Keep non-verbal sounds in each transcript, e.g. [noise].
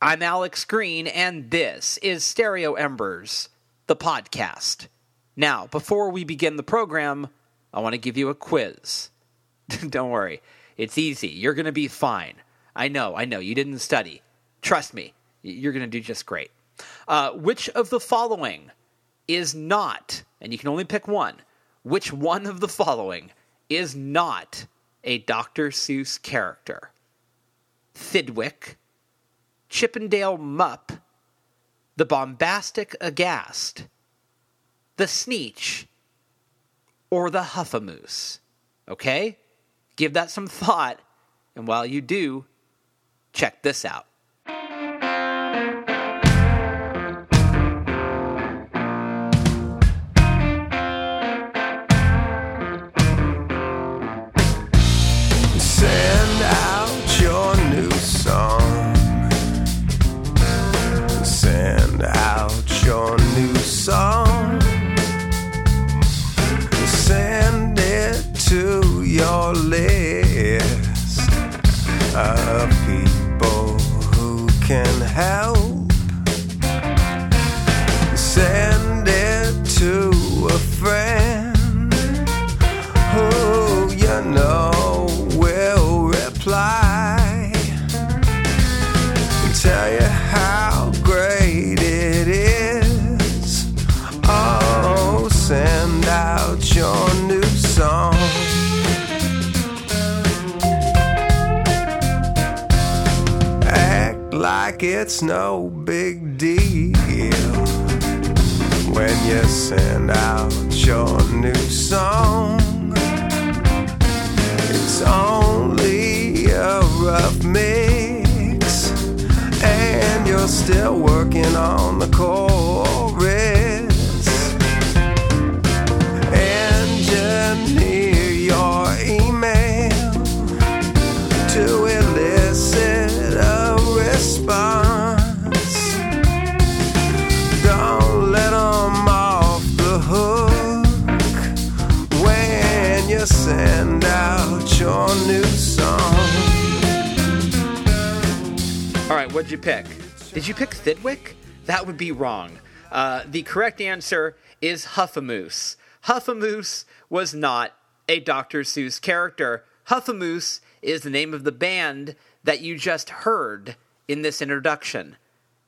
I'm Alex Green, and this is Stereo Embers, the podcast. Now, before we begin the program, I want to give you a quiz. [laughs] Don't worry, it's easy. You're going to be fine. I know, I know, you didn't study. Trust me, you're going to do just great. Uh, which of the following is not, and you can only pick one, which one of the following is not a Dr. Seuss character? Thidwick, Chippendale Mupp, the Bombastic Aghast, the Sneetch, or the Huffamoose? Okay? Give that some thought, and while you do, check this out. Of people who can help. Like it's no big deal when you send out your new song. It's only a rough mix, and you're still working on the chorus. What'd you pick? Did you pick Thidwick? That would be wrong. Uh, the correct answer is Huffamoose. Huffamoose was not a Dr. Seuss character. Huffamoose is the name of the band that you just heard in this introduction.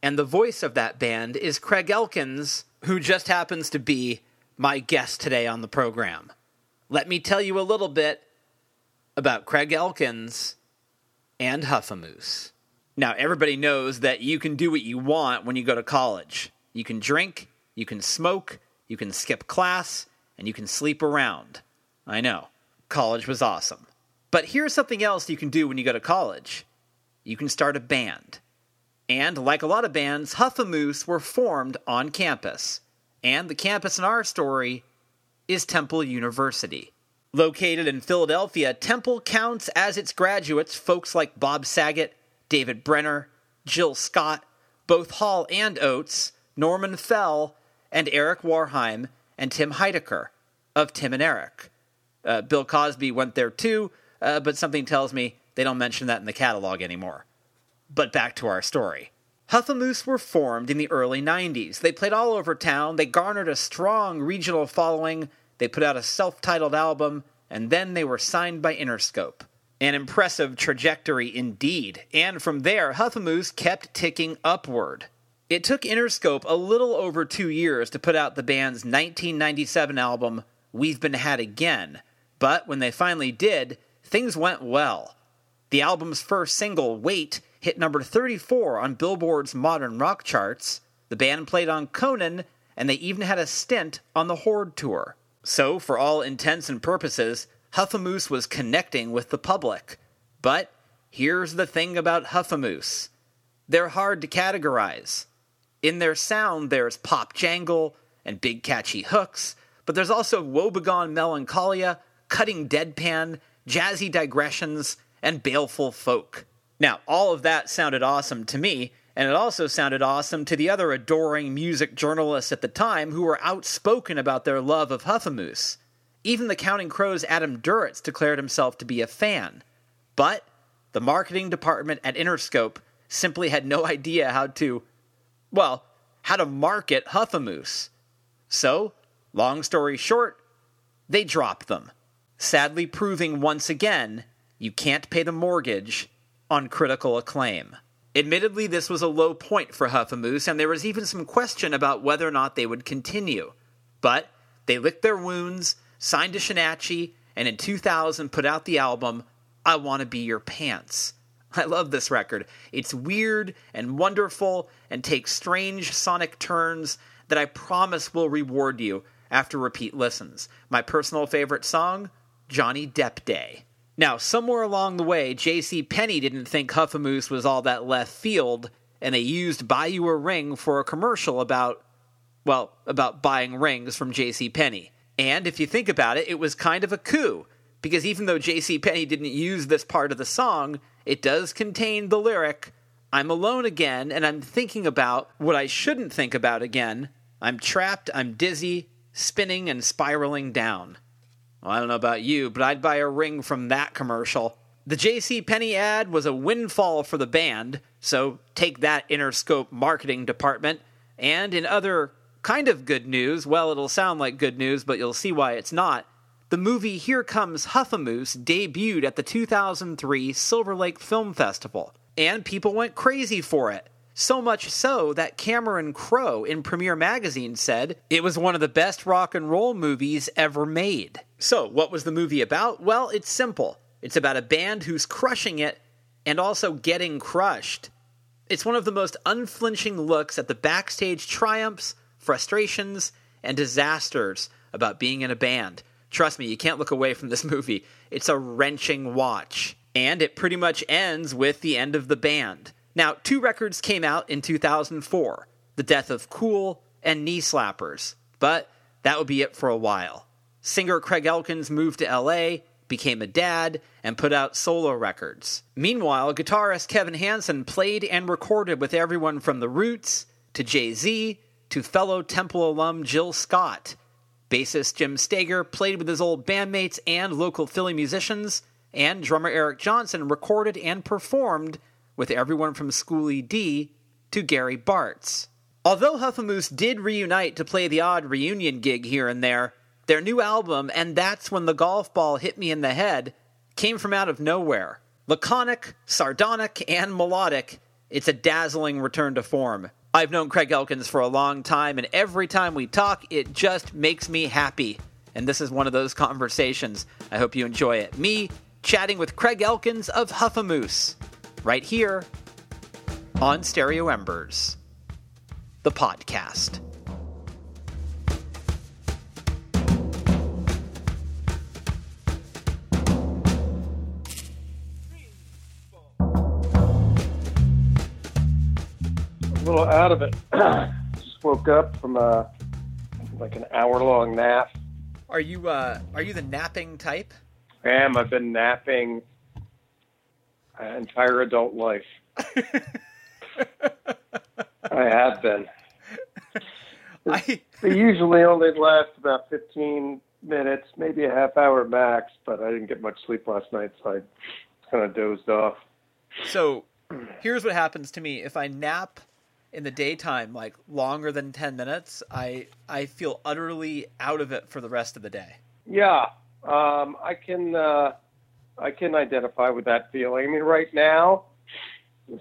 And the voice of that band is Craig Elkins, who just happens to be my guest today on the program. Let me tell you a little bit about Craig Elkins and Huffamoose. Now, everybody knows that you can do what you want when you go to college. You can drink, you can smoke, you can skip class, and you can sleep around. I know, college was awesome. But here's something else you can do when you go to college you can start a band. And like a lot of bands, Huffamoose were formed on campus. And the campus in our story is Temple University. Located in Philadelphia, Temple counts as its graduates folks like Bob Saget, David Brenner, Jill Scott, both Hall and Oates, Norman Fell, and Eric Wareheim and Tim Heidecker of Tim and Eric. Uh, Bill Cosby went there too, uh, but something tells me they don't mention that in the catalog anymore. But back to our story. Huffamoose were formed in the early 90s. They played all over town, they garnered a strong regional following, they put out a self titled album, and then they were signed by Interscope. An impressive trajectory indeed, and from there, Huffamoose kept ticking upward. It took Interscope a little over two years to put out the band's 1997 album, We've Been Had Again, but when they finally did, things went well. The album's first single, Wait, hit number 34 on Billboard's modern rock charts. The band played on Conan, and they even had a stint on the Horde tour. So, for all intents and purposes, Huffamoose was connecting with the public. But here's the thing about Huffamoose they're hard to categorize. In their sound, there's pop jangle and big catchy hooks, but there's also woebegone melancholia, cutting deadpan, jazzy digressions, and baleful folk. Now, all of that sounded awesome to me, and it also sounded awesome to the other adoring music journalists at the time who were outspoken about their love of Huffamoose. Even the Counting Crows' Adam Duritz declared himself to be a fan. But the marketing department at Interscope simply had no idea how to, well, how to market Huffamoose. So, long story short, they dropped them, sadly proving once again you can't pay the mortgage on critical acclaim. Admittedly, this was a low point for Huffamoose, and there was even some question about whether or not they would continue. But they licked their wounds, signed to Shanachie, and in 2000 put out the album I Want to Be Your Pants. I love this record. It's weird and wonderful and takes strange sonic turns that I promise will reward you after repeat listens. My personal favorite song, Johnny Depp Day. Now, somewhere along the way, J.C. Penney didn't think Huffamoose was all that left field, and they used Buy You a Ring for a commercial about, well, about buying rings from J.C. Penney. And if you think about it, it was kind of a coup, because even though J.C. Penney didn't use this part of the song, it does contain the lyric, I'm alone again, and I'm thinking about what I shouldn't think about again. I'm trapped, I'm dizzy, spinning and spiraling down. Well, I don't know about you, but I'd buy a ring from that commercial. The J.C. Penney ad was a windfall for the band, so take that Interscope marketing department. And in other kind of good news, well, it'll sound like good news, but you'll see why it's not. The movie Here Comes Huffamoose debuted at the 2003 Silver Lake Film Festival, and people went crazy for it. So much so that Cameron Crowe in Premiere Magazine said it was one of the best rock and roll movies ever made. So, what was the movie about? Well, it's simple it's about a band who's crushing it and also getting crushed. It's one of the most unflinching looks at the backstage triumphs, frustrations, and disasters about being in a band. Trust me, you can't look away from this [laughs] movie. It's a wrenching watch. And it pretty much ends with the end of the band. Now, two records came out in 2004 The Death of Cool and Knee Slappers, but that would be it for a while. Singer Craig Elkins moved to LA, became a dad, and put out solo records. Meanwhile, guitarist Kevin Hansen played and recorded with everyone from The Roots to Jay Z to fellow Temple alum Jill Scott. Bassist Jim Stager played with his old bandmates and local Philly musicians, and drummer Eric Johnson recorded and performed with everyone from Schoolly D to Gary Bartz. Although Huffamoose did reunite to play the odd reunion gig here and there, their new album, and that's when the golf ball hit me in the head, came from out of nowhere. Laconic, sardonic, and melodic, it's a dazzling return to form. I've known Craig Elkins for a long time, and every time we talk, it just makes me happy. And this is one of those conversations. I hope you enjoy it. Me chatting with Craig Elkins of Huffamoose right here on Stereo Embers, the podcast. Little out of it. [clears throat] Just woke up from a like an hour long nap. Are you uh, are you the napping type? I am. I've been napping my entire adult life. [laughs] I have been. I They usually only last about 15 minutes, maybe a half hour max, but I didn't get much sleep last night, so I kind of dozed off. so here's what happens to me if I nap in the daytime like longer than 10 minutes, I I feel utterly out of it for the rest of the day. Yeah, um, I can uh, I can identify with that feeling. I mean, right now,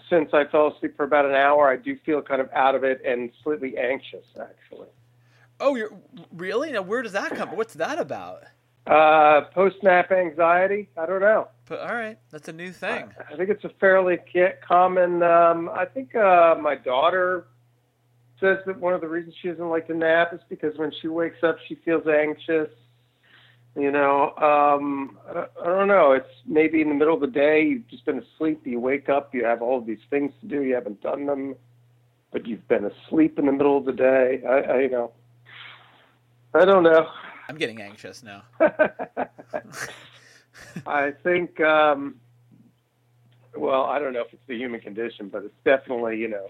since I fell asleep for about an hour, I do feel kind of out of it and slightly anxious, actually. Oh, you're really? Now where does that come? What's that about? Uh, Post nap anxiety? I don't know. But all right, that's a new thing. I think it's a fairly common. Um, I think uh, my daughter says that one of the reasons she doesn't like to nap is because when she wakes up, she feels anxious. You know, um, I, don't, I don't know. It's maybe in the middle of the day, you've just been asleep. You wake up, you have all of these things to do, you haven't done them, but you've been asleep in the middle of the day. I, I you know, I don't know. I'm getting anxious now. [laughs] I think, um, well, I don't know if it's the human condition, but it's definitely, you know,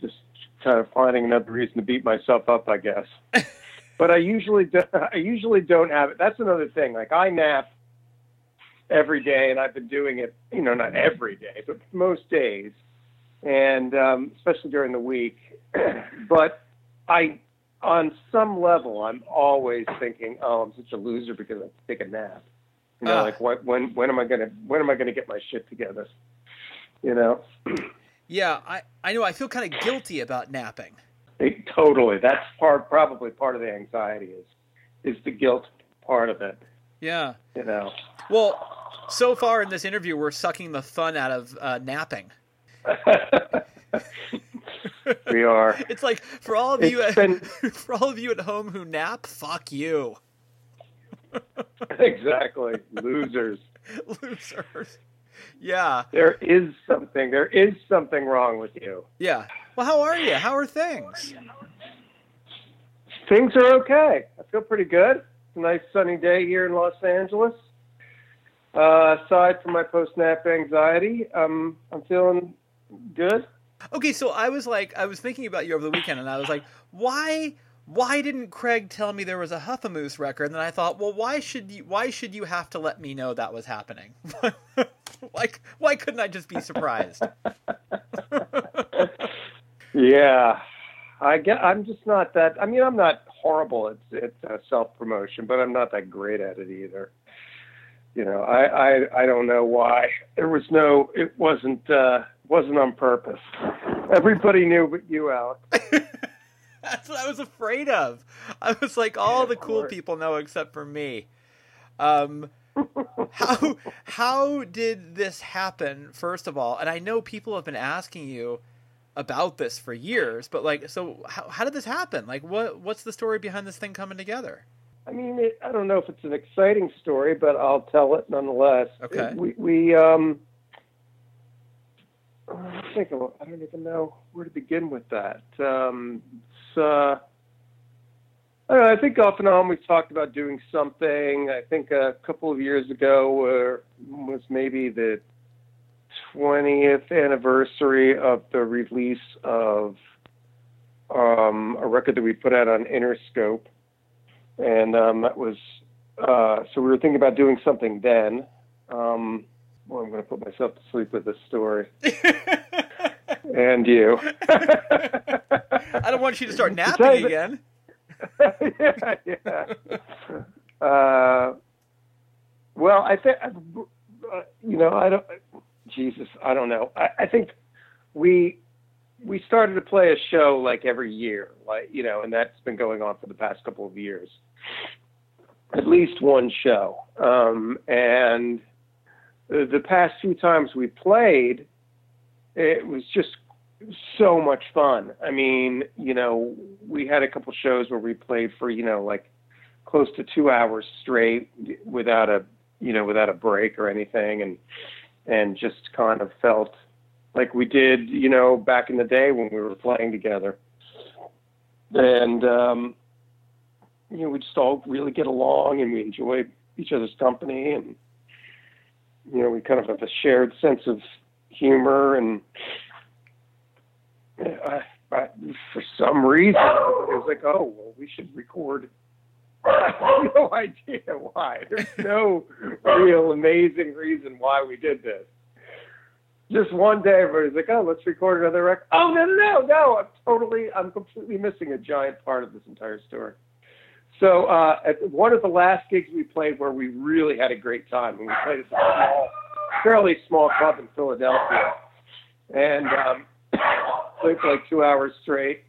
just kind of finding another reason to beat myself up, I guess. [laughs] but I usually, do, I usually don't have it. That's another thing. Like I nap every day, and I've been doing it, you know, not every day, but most days, and um, especially during the week. [clears throat] but I, on some level, I'm always thinking, oh, I'm such a loser because I take a nap. You know, Ah. like what, when when am I gonna when am I gonna get my shit together? You know, [clears throat] Yeah, I I know. I feel kind of guilty about napping. It- totally. That's part probably part of the anxiety is is the guilt part of it. Yeah. You know. Well, so far in this interview, we're sucking the fun out of uh, napping. [laughs] [laughs] we are. It's like for all of It's you, at, been- [laughs] for all of you at home who nap, fuck you, [laughs] exactly. Losers. losers. Yeah, There is something. There is something wrong with you. yeah. Well, how are you? How are things? Things are okay. I feel pretty good. It's a nice sunny day here in Los Angeles. Uh, aside from my post-nap anxiety, um, I'm feeling good. Okay, so I was like, I was thinking about you over the weekend, and I was like, why, why didn't Craig tell me there was a Huffamoose record? And then I thought, well, why should you, why should you have to let me know that was happening? [laughs] like, why couldn't I just be surprised? [laughs] Yeah, I get. I'm just not that. I mean, I'm not horrible at, at uh, self promotion, but I'm not that great at it either. You know, I, I I don't know why there was no. It wasn't uh, wasn't on purpose. Everybody knew but you, Alex. [laughs] That's what I was afraid of. I was like, all the cool people know except for me. Um, [laughs] how how did this happen? First of all, and I know people have been asking you about this for years, but like, so how how did this happen? Like, what what's the story behind this thing coming together? I mean, it, I don't know if it's an exciting story, but I'll tell it nonetheless. Okay. We we um. I think I don't even know where to begin with that. Um, uh, I, know, I think off and on we've talked about doing something. I think a couple of years ago uh, was maybe the 20th anniversary of the release of um, a record that we put out on Interscope and um, that was uh, so we were thinking about doing something then. Um, well, I'm going to put myself to sleep with this story, [laughs] and you. I don't want you to start [laughs] napping again. [laughs] yeah, yeah. Uh, well, I think uh, you know I don't. Jesus, I don't know. I, I think we we started to play a show like every year, like you know, and that's been going on for the past couple of years. At least one show, um, and the, the past few times we played, it was just so much fun. I mean, you know, we had a couple shows where we played for you know like close to two hours straight without a you know without a break or anything, and and just kind of felt like we did, you know, back in the day when we were playing together. And, um, you know, we just all really get along and we enjoy each other's company. And, you know, we kind of have a shared sense of humor. And I, I, for some reason, it was like, oh, well, we should record. [laughs] No idea why. There's no real amazing reason why we did this just one day everybody's like, oh, let's record another record. Oh, no, no, no. I'm totally, I'm completely missing a giant part of this entire story. So uh, at one of the last gigs we played where we really had a great time, we played at a small, fairly small club in Philadelphia, and um, [coughs] played for like two hours straight.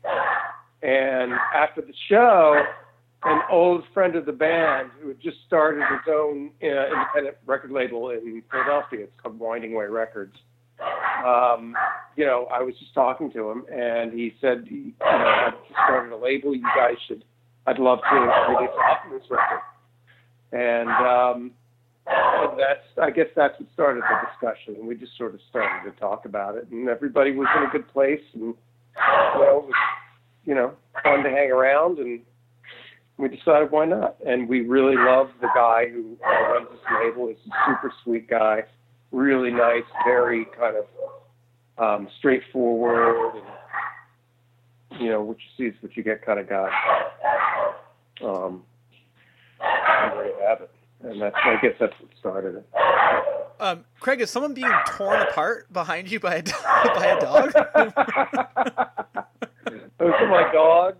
And after the show, an old friend of the band who had just started his own uh, independent record label in Philadelphia, it's called Winding Way Records um, you know, I was just talking to him, and he said, you know, I just started a label. You guys should. I'd love to release a Huffamoose record. And um, that's, I guess, that's what started the discussion. And we just sort of started to talk about it, and everybody was in a good place, and know, it was, you know, fun to hang around, and we decided why not. And we really love the guy who runs this label. He's a super sweet guy really nice, very kind of um, straightforward, and you know what you see is what you get kind of guy. Um, and there you have it, and that's I guess that's what started it. Um, Craig, is someone being torn apart behind you by a [laughs] by a dog? [laughs] Those are my dogs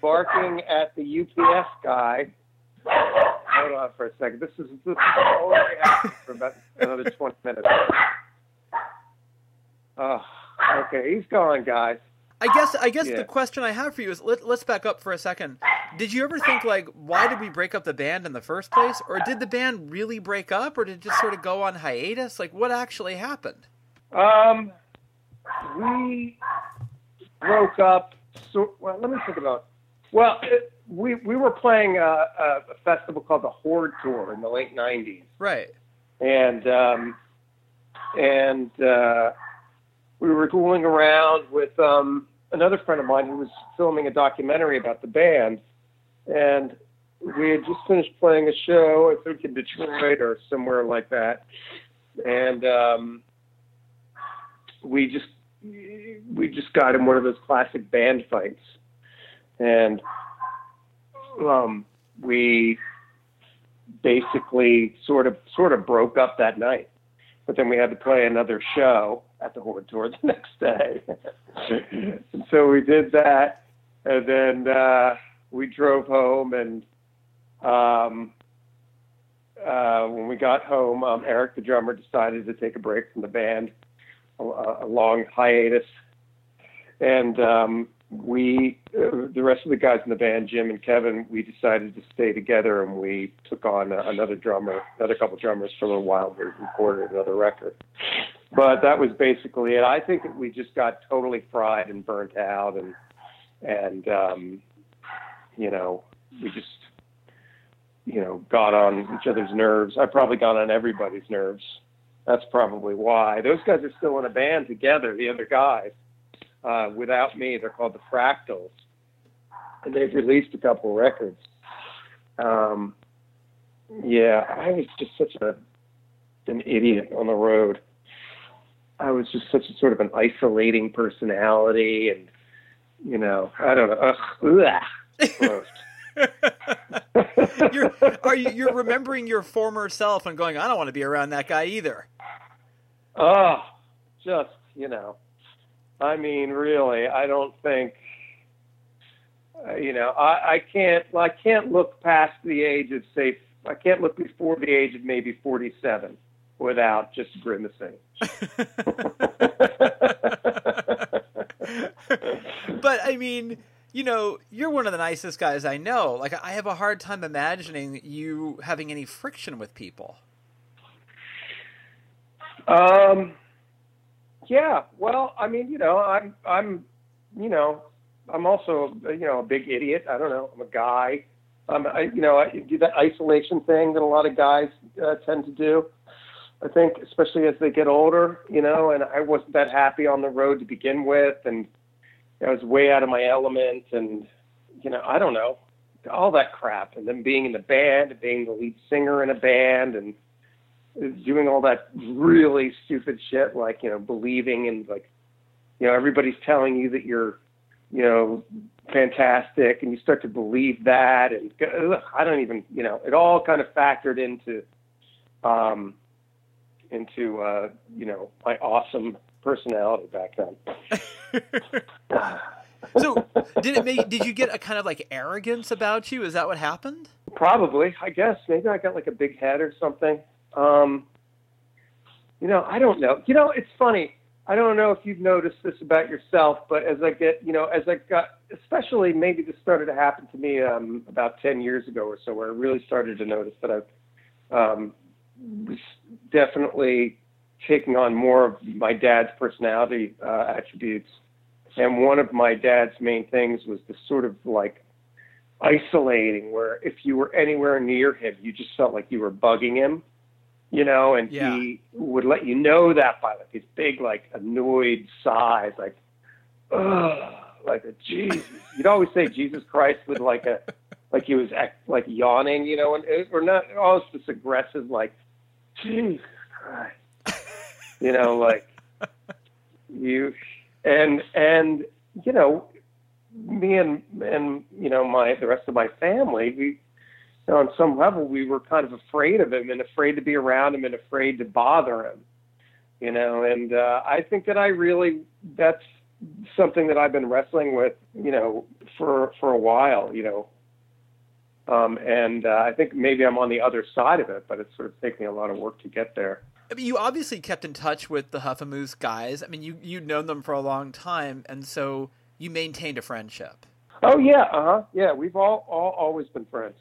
barking at the UPS guy. Hold on for a second. This is this is only happening for about another twenty minutes. Oh, okay, he's gone, guys. I guess I guess Yeah. the question I have for you is let, let's back up for a second. Did you ever think like why did we break up the band in the first place, or did the band really break up, or did it just sort of go on hiatus? Like what actually happened? Um, we broke up. So, well, let me think about. Well, it, we we were playing a, a, a festival called the Horde Tour in the late '90s, Right. and um, and uh, we were tooling around with um, another friend of mine who was filming a documentary about the band, and we had just finished playing a show, I think in Detroit or somewhere like that, and um, we just we just got in one of those classic band fights, and um, we basically sort of sort of broke up that night. But then we had to play another show at the Horde Tour [laughs] the next day. [laughs] and so we did that, and then uh, we drove home. And um, uh, when we got home, um, Eric, the drummer, decided to take a break from the band, a, a long hiatus, and um, we, uh, the rest of the guys in the band, Jim and Kevin, we decided to stay together, and we took on another drummer, another couple drummers for a little while. We recorded another record, but that was basically it. I think we just got totally fried and burnt out, and and um, you know, we just you know got on each other's nerves. I probably got on everybody's nerves. That's probably why. Those guys are still in a band together. The other guys uh, without me. They're called the Fractals, and they've released a couple records. Um, yeah, I was just such a an idiot on the road. I was just such a sort of an isolating personality, and you know, I don't know. Ugh, ugh. You're are you you're remembering your former self and going, I don't want to be around that guy either. Oh, just you know, I mean, really, I don't think. Uh, you know, I, I can't. I can't look past the age of say. I can't look before the age of maybe forty-seven without just grimacing. [laughs] [laughs] but I mean, you know, you're one of the nicest guys I know. Like I have a hard time imagining you having any friction with people. Um. Yeah. Well, I mean, you know, I'm. I'm. You know, I'm also, you know, a big idiot. I don't know. I'm a guy. Um, I, you know, I do that isolation thing that a lot of guys uh, tend to do. I think, especially as they get older, you know, and I wasn't that happy on the road to begin with, and I was way out of my element, and you know, I don't know, all that crap, and then being in the band, and being the lead singer in a band, and doing all that really stupid shit, like you know, believing in like, you know, everybody's telling you that you're, you know, fantastic, and you start to believe that, and ugh, I don't even, you know, it all kind of factored into, um, into uh, you know, my awesome personality back then. [laughs] so did it make did you get a kind of like arrogance about you? Is that what happened? Probably, I guess. Maybe I got like a big head or something. Um, you know, I don't know. You know, it's funny. I don't know if you've noticed this about yourself, but as I get, you know, as I got, especially maybe this started to happen to me um, about 10 years ago or so, where I really started to notice that I um, was definitely taking on more of my dad's personality uh, attributes. And one of my dad's main things was the sort of like isolating, where if you were anywhere near him, you just felt like you were bugging him, you know, and Yeah. he would let you know that by like his big, like annoyed sighs, like, ugh, like a Jesus. You'd always say Jesus Christ with like a, like he was act, like yawning, you know, and it, or not always this aggressive, like, Jesus Christ, you know, like you, and and you know, me and and you know my the rest of my family, we you know, on some level, we were kind of afraid of him and afraid to be around him and afraid to bother him. You know, and uh, I think that I really that's something that I've been wrestling with, you know, for for a while. You know, um, and uh, I think maybe I'm on the other side of it, but it's sort of taking a lot of work to get there. I mean, you obviously kept in touch with the Huffamoose guys. I mean, you you'd known them for a long time, and so you maintained a friendship. Oh yeah, uh huh. Yeah, we've all, all always been friends.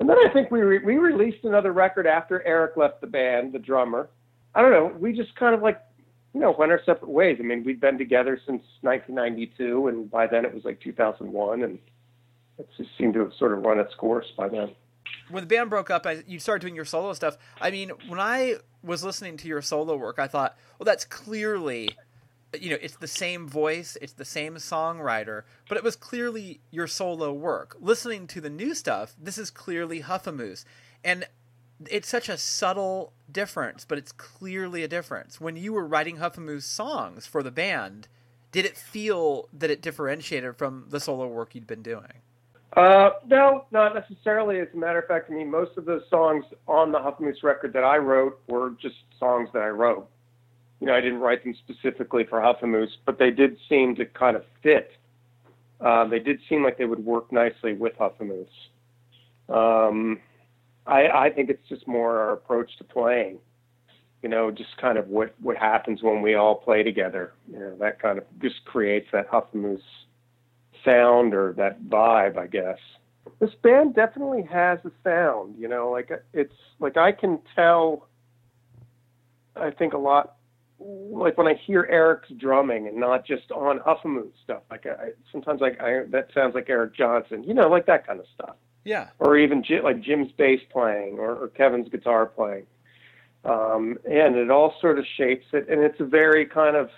And then I think we re- we released another record after Eric left the band, the drummer. I don't know. We just kind of like, you know, went our separate ways. I mean, we'd been together since 1992, and by then it was like 2001, and it just seemed to have sort of run its course by then. When the band broke up, I, you started doing your solo stuff. I mean, when I was listening to your solo work, I thought, well, that's clearly you know, it's the same voice, it's the same songwriter, but it was clearly your solo work. Listening to the new stuff, this is clearly Huffamoose. And it's such a subtle difference, but it's clearly a difference. When you were writing Huffamoose songs for the band, did it feel that it differentiated from the solo work you'd been doing? Uh, no, not necessarily. As a matter of fact, I mean, most of those songs on the Huffamoose record that I wrote were just songs that I wrote you know, I didn't write them specifically for Huffamoose, but they did seem to kind of fit. Uh, they did seem like they would work nicely with Huffamoose. Um, I, I think it's just more our approach to playing. You know, just kind of what what happens when we all play together. You know, that kind of just creates that Huffamoose sound or that vibe, I guess. This band definitely has a sound. You know, like it's like I can tell. I think a lot like when I hear Eric's drumming and not just on Huffamoose stuff, like I, sometimes like I, that sounds like Eric Johnson, you know, like that kind of stuff. Yeah. Or even like Jim's bass playing or, or Kevin's guitar playing. Um, and it all sort of shapes it, and it's a very kind of,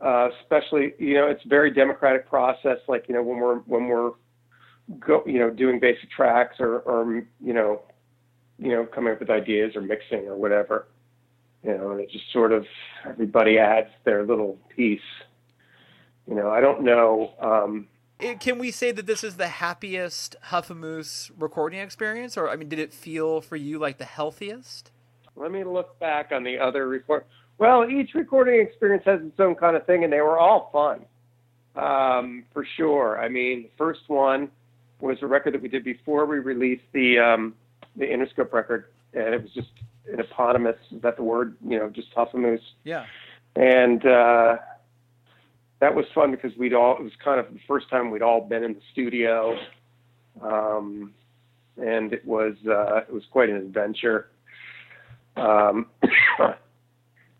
uh, especially you know, it's a very democratic process. Like you know, when we're when we're go, you know, doing basic tracks or or you know, you know, coming up with ideas or mixing or whatever you know, and it just sort of everybody adds their little piece. You know, I don't know. Um, Can we say that this is the happiest Huffamoose recording experience, or I mean, did it feel for you like the healthiest? Let me look back on the other record. Well, each recording experience has its own kind of thing, and they were all fun, um, for sure. I mean, the first one was a record that we did before we released the um, the Interscope record, and it was just an eponymous. Is that the word? You know, just Huffamoose. Yeah. And uh, that was fun because we'd all. It was kind of the first time we'd all been in the studio, um, and it was uh, it was quite an adventure. Um, [coughs]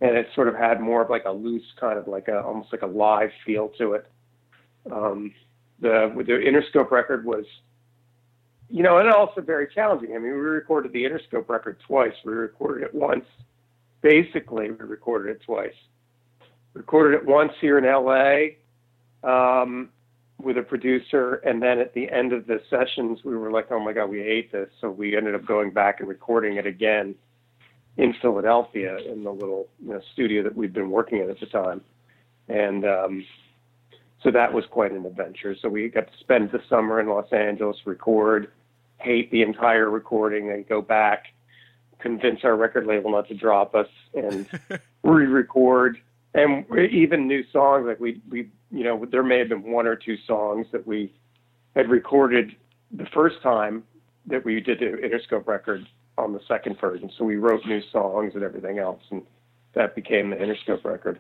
and it sort of had more of like a loose kind of like a almost like a live feel to it. Um, the the Interscope record was you know, and also very challenging. I mean, we recorded the Interscope record twice. We recorded it once. Basically, we recorded it twice. Recorded it once here in LA um, with a producer, and then at the end of the sessions, we were like, "Oh my God, we hate this!" So we ended up going back and recording it again in Philadelphia in the little you know, studio that we'd been working in at the time, and um, so that was quite an adventure. So we got to spend the summer in Los Angeles, record, hate the entire recording, and go back, convince our record label not to drop us, and [laughs] re-record. And even new songs, like we, we, you know, there may have been one or two songs that we had recorded the first time that we did the Interscope record on the second version. So we wrote new songs and everything else, and that became the Interscope record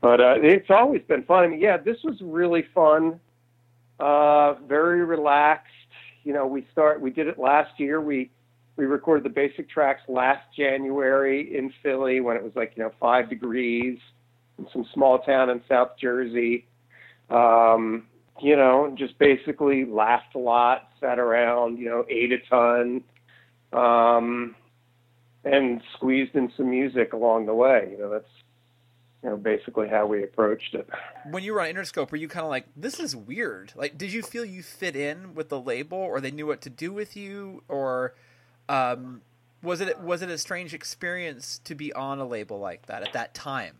but uh, it's always been fun. Yeah, this was really fun, uh, very relaxed. You know, we start we did it last year. We we recorded the basic tracks last January in Philly when it was like you know five degrees in some small town in South Jersey. Um, you know, just basically laughed a lot, sat around, you know, ate a ton, um, and squeezed in some music along the way. You know, that's you know, basically how we approached it. When you were on Interscope, were you kind of like, this is weird? Like, did you feel you fit in with the label, or they knew what to do with you, or um, was it was it a strange experience to be on a label like that at that time?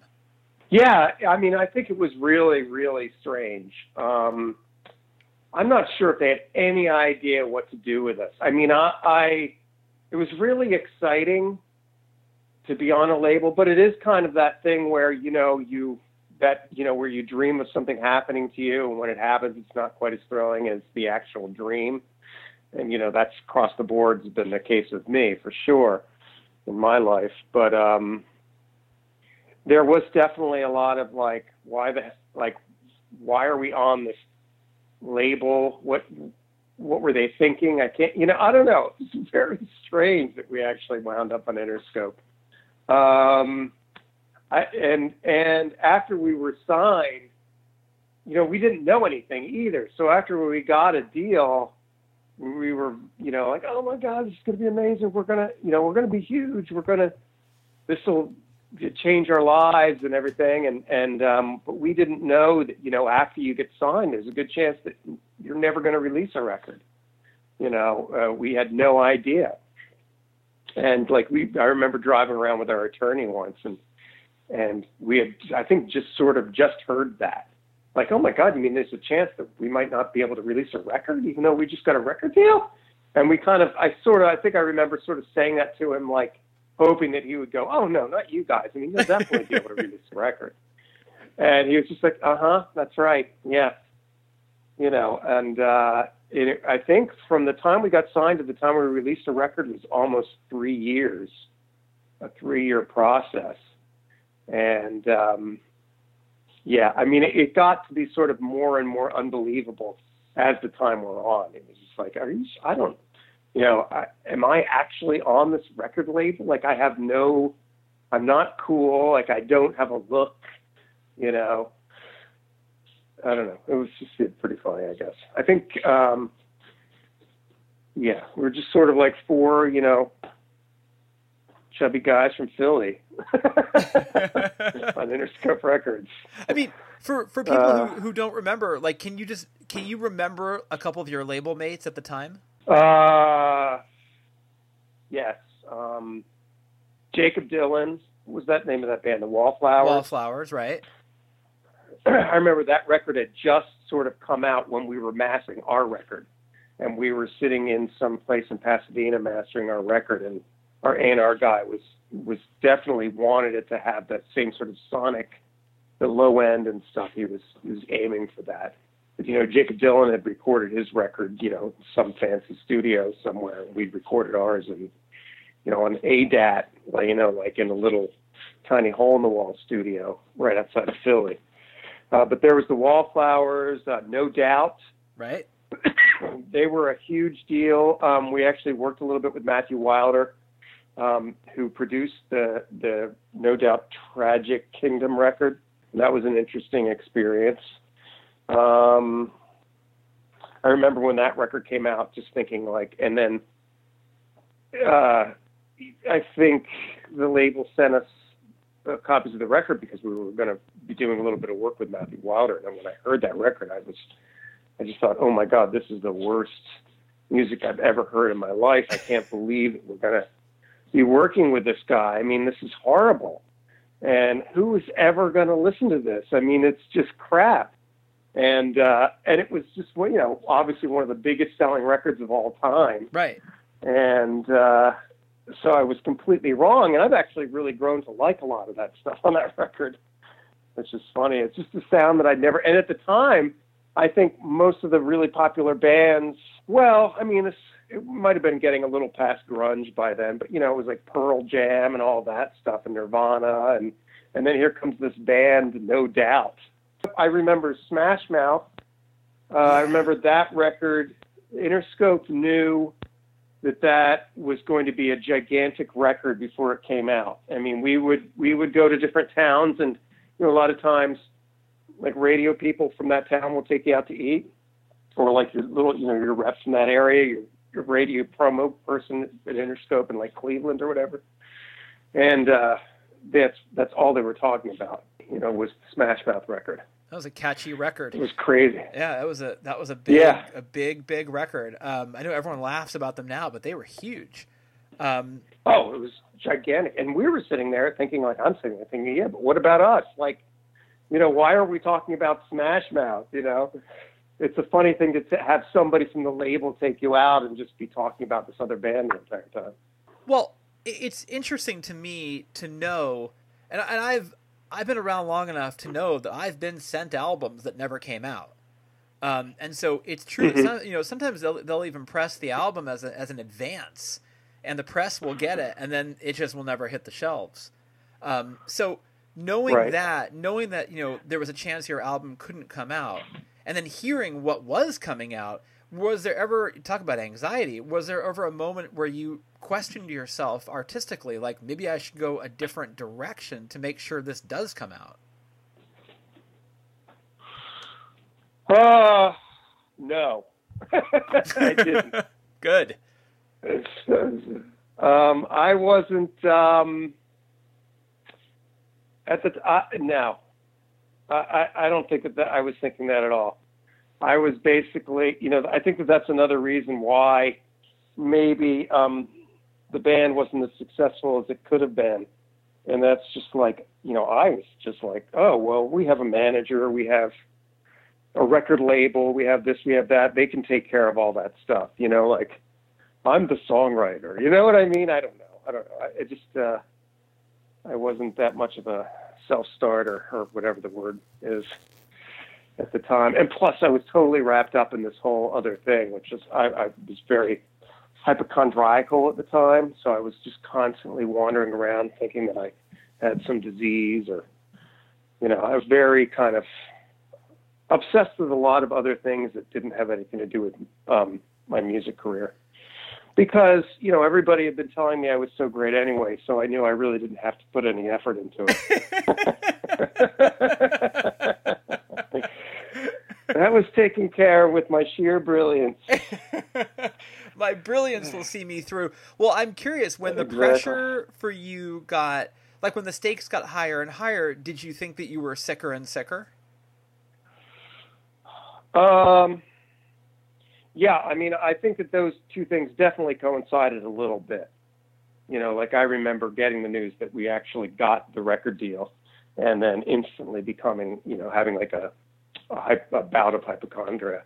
Yeah, I mean, I think it was really, really strange. Um, I'm not sure if they had any idea what to do with us. I mean, I, I it was really exciting to be on a label, but it is kind of that thing where you know you that you know where you dream of something happening to you, and when it happens, it's not quite as thrilling as the actual dream. And you know that's across the board has been the case with me for sure in my life. But um, there was definitely a lot of like, why the like, why are we on this label? What what were they thinking? I can't, you know, I don't know. [laughs] It's very strange that we actually wound up on Interscope. Um, I, and and after we were signed, you know, we didn't know anything either. So after we got a deal, we were, you know, like, oh my God, this is going to be amazing. We're gonna, you know, we're going to be huge. We're gonna, this will change our lives and everything. And and um, but we didn't know that, you know, after you get signed, there's a good chance that you're never going to release a record. You know, uh, we had no idea. And like we, I remember driving around with our attorney once, and and we had, I think, just sort of just heard that, like, oh my God, you mean there's a chance that we might not be able to release a record, even though we just got a record deal? And we kind of, I sort of, I think I remember sort of saying that to him, like, hoping that he would go, oh no, not you guys. I mean, you'll definitely be able to release a record. And he was just like, uh huh, that's right, yeah, you know, and uh, it, I think from the time we got signed to the time we released a record was almost three years, a three-year process, and um, yeah, I mean, it, it got to be sort of more and more unbelievable as the time wore on. It was just like, are you? I don't, you know, I, am I actually on this record label? Like, I have no, I'm not cool. Like, I don't have a look, you know. I don't know. It was just pretty funny, I guess. I think, um, yeah, we're just sort of like four, you know, chubby guys from Philly [laughs] [laughs] on Interscope Records. I mean, for for people uh, who, who don't remember, like, can you just can you remember a couple of your label mates at the time? Uh, yes. Um, Jakob Dylan was that name of that band, the Wallflowers. Wallflowers, right? [clears throat] I remember that record had just sort of come out when we were mastering our record, and we were sitting in some place in Pasadena mastering our record, and our A&R guy was was definitely wanted it to have that same sort of sonic, the low end and stuff. He was he was aiming for that. But, you know, Jakob Dylan had recorded his record, you know, some fancy studio somewhere. We'd recorded ours and, you know, on ADAT, you know, like in a little tiny hole in the wall studio right outside of Philly. Uh, but there was the Wallflowers, uh, no doubt. Right. [coughs] they were a huge deal. Um, we actually worked a little bit with Matthew Wilder, um, who produced the the No Doubt Tragic Kingdom record. That was an interesting experience. Um, I remember when that record came out, just thinking like, and then uh, I think the label sent us uh, copies of the record because we were going to be doing a little bit of work with Matthew Wilder. And when I heard that record, I was, I just thought, oh my God, this is the worst music I've ever heard in my life. I can't believe that we're going to be working with this guy. I mean, this is horrible. And who is ever going to listen to this? I mean, it's just crap. And uh, and it was just you know obviously one of the biggest selling records of all time. Right. And uh, so I was completely wrong, and I've actually really grown to like a lot of that stuff on that [laughs] record, which is funny. It's just a sound that I'd never. And at the time, I think most of the really popular bands. Well, I mean, it's, it might have been getting a little past grunge by then, but you know, it was like Pearl Jam and all that stuff, and Nirvana, and and then here comes this band, No Doubt. I remember Smash Mouth. Uh, I remember that record. Interscope knew that that was going to be a gigantic record before it came out. I mean, we would we would go to different towns, and you know, a lot of times, like radio people from that town will take you out to eat, or like your little, you know, your reps from that area, your, your radio promo person at Interscope in like Cleveland or whatever, and uh, that's that's all they were talking about. You know, was the Smash Mouth record. That was a catchy record. It was crazy. Yeah, that was a that was a big yeah. a big big record. Um, I know everyone laughs about them now, but they were huge. Um, oh, it was gigantic, and we were sitting there thinking, like I'm sitting there thinking, yeah, but what about us? Like, you know, why are we talking about Smash Mouth? You know, it's a funny thing to t- have somebody from the label take you out and just be talking about this other band the entire time. Well, it's interesting to me to know, and, and I've I've been around long enough to know that I've been sent albums that never came out. Um, and so it's true. Mhm. Some, you know, sometimes they'll they'll even press the album as a, as an advance, and the press will get it, and then it just will never hit the shelves. Um, so knowing Right. that, knowing that you know there was a chance your album couldn't come out, and then hearing what was coming out, was there ever talk about anxiety? Was there ever a moment where you questioned yourself artistically, like maybe I should go a different direction to make sure this does come out? Uh, no, [laughs] I didn't. [laughs] Good. [laughs] um, I wasn't um, at the t- I, no. I, I I don't think that, that I was thinking that at all. I was basically, you know, I think that that's another reason why maybe um, the band wasn't as successful as it could have been, and that's just like, you know, I was just like, oh well, we have a manager, we have a record label, we have this, we have that. They can take care of all that stuff, you know, like I'm the songwriter. You know what I mean? I don't know. I don't know. I, just uh, I wasn't that much of a self starter or whatever the word is at the time. And plus, I was totally wrapped up in this whole other thing, which is I, I was very hypochondriacal at the time. So I was just constantly wandering around thinking that I had some disease or, you know, I was very kind of obsessed with a lot of other things that didn't have anything to do with um, my music career because you know everybody had been telling me I was so great anyway, so I knew I really didn't have to put any effort into it. [laughs] [laughs] that was taken care of with my sheer brilliance. [laughs] My brilliance will see me through. Well, I'm curious when the pressure for you got like when the stakes got higher and higher, did you think that you were sicker and sicker? Um, yeah, I mean, I think that those two things definitely coincided a little bit. You know, like I remember getting the news that we actually got the record deal, and then instantly becoming, you know, having like a a, a bout of hypochondria,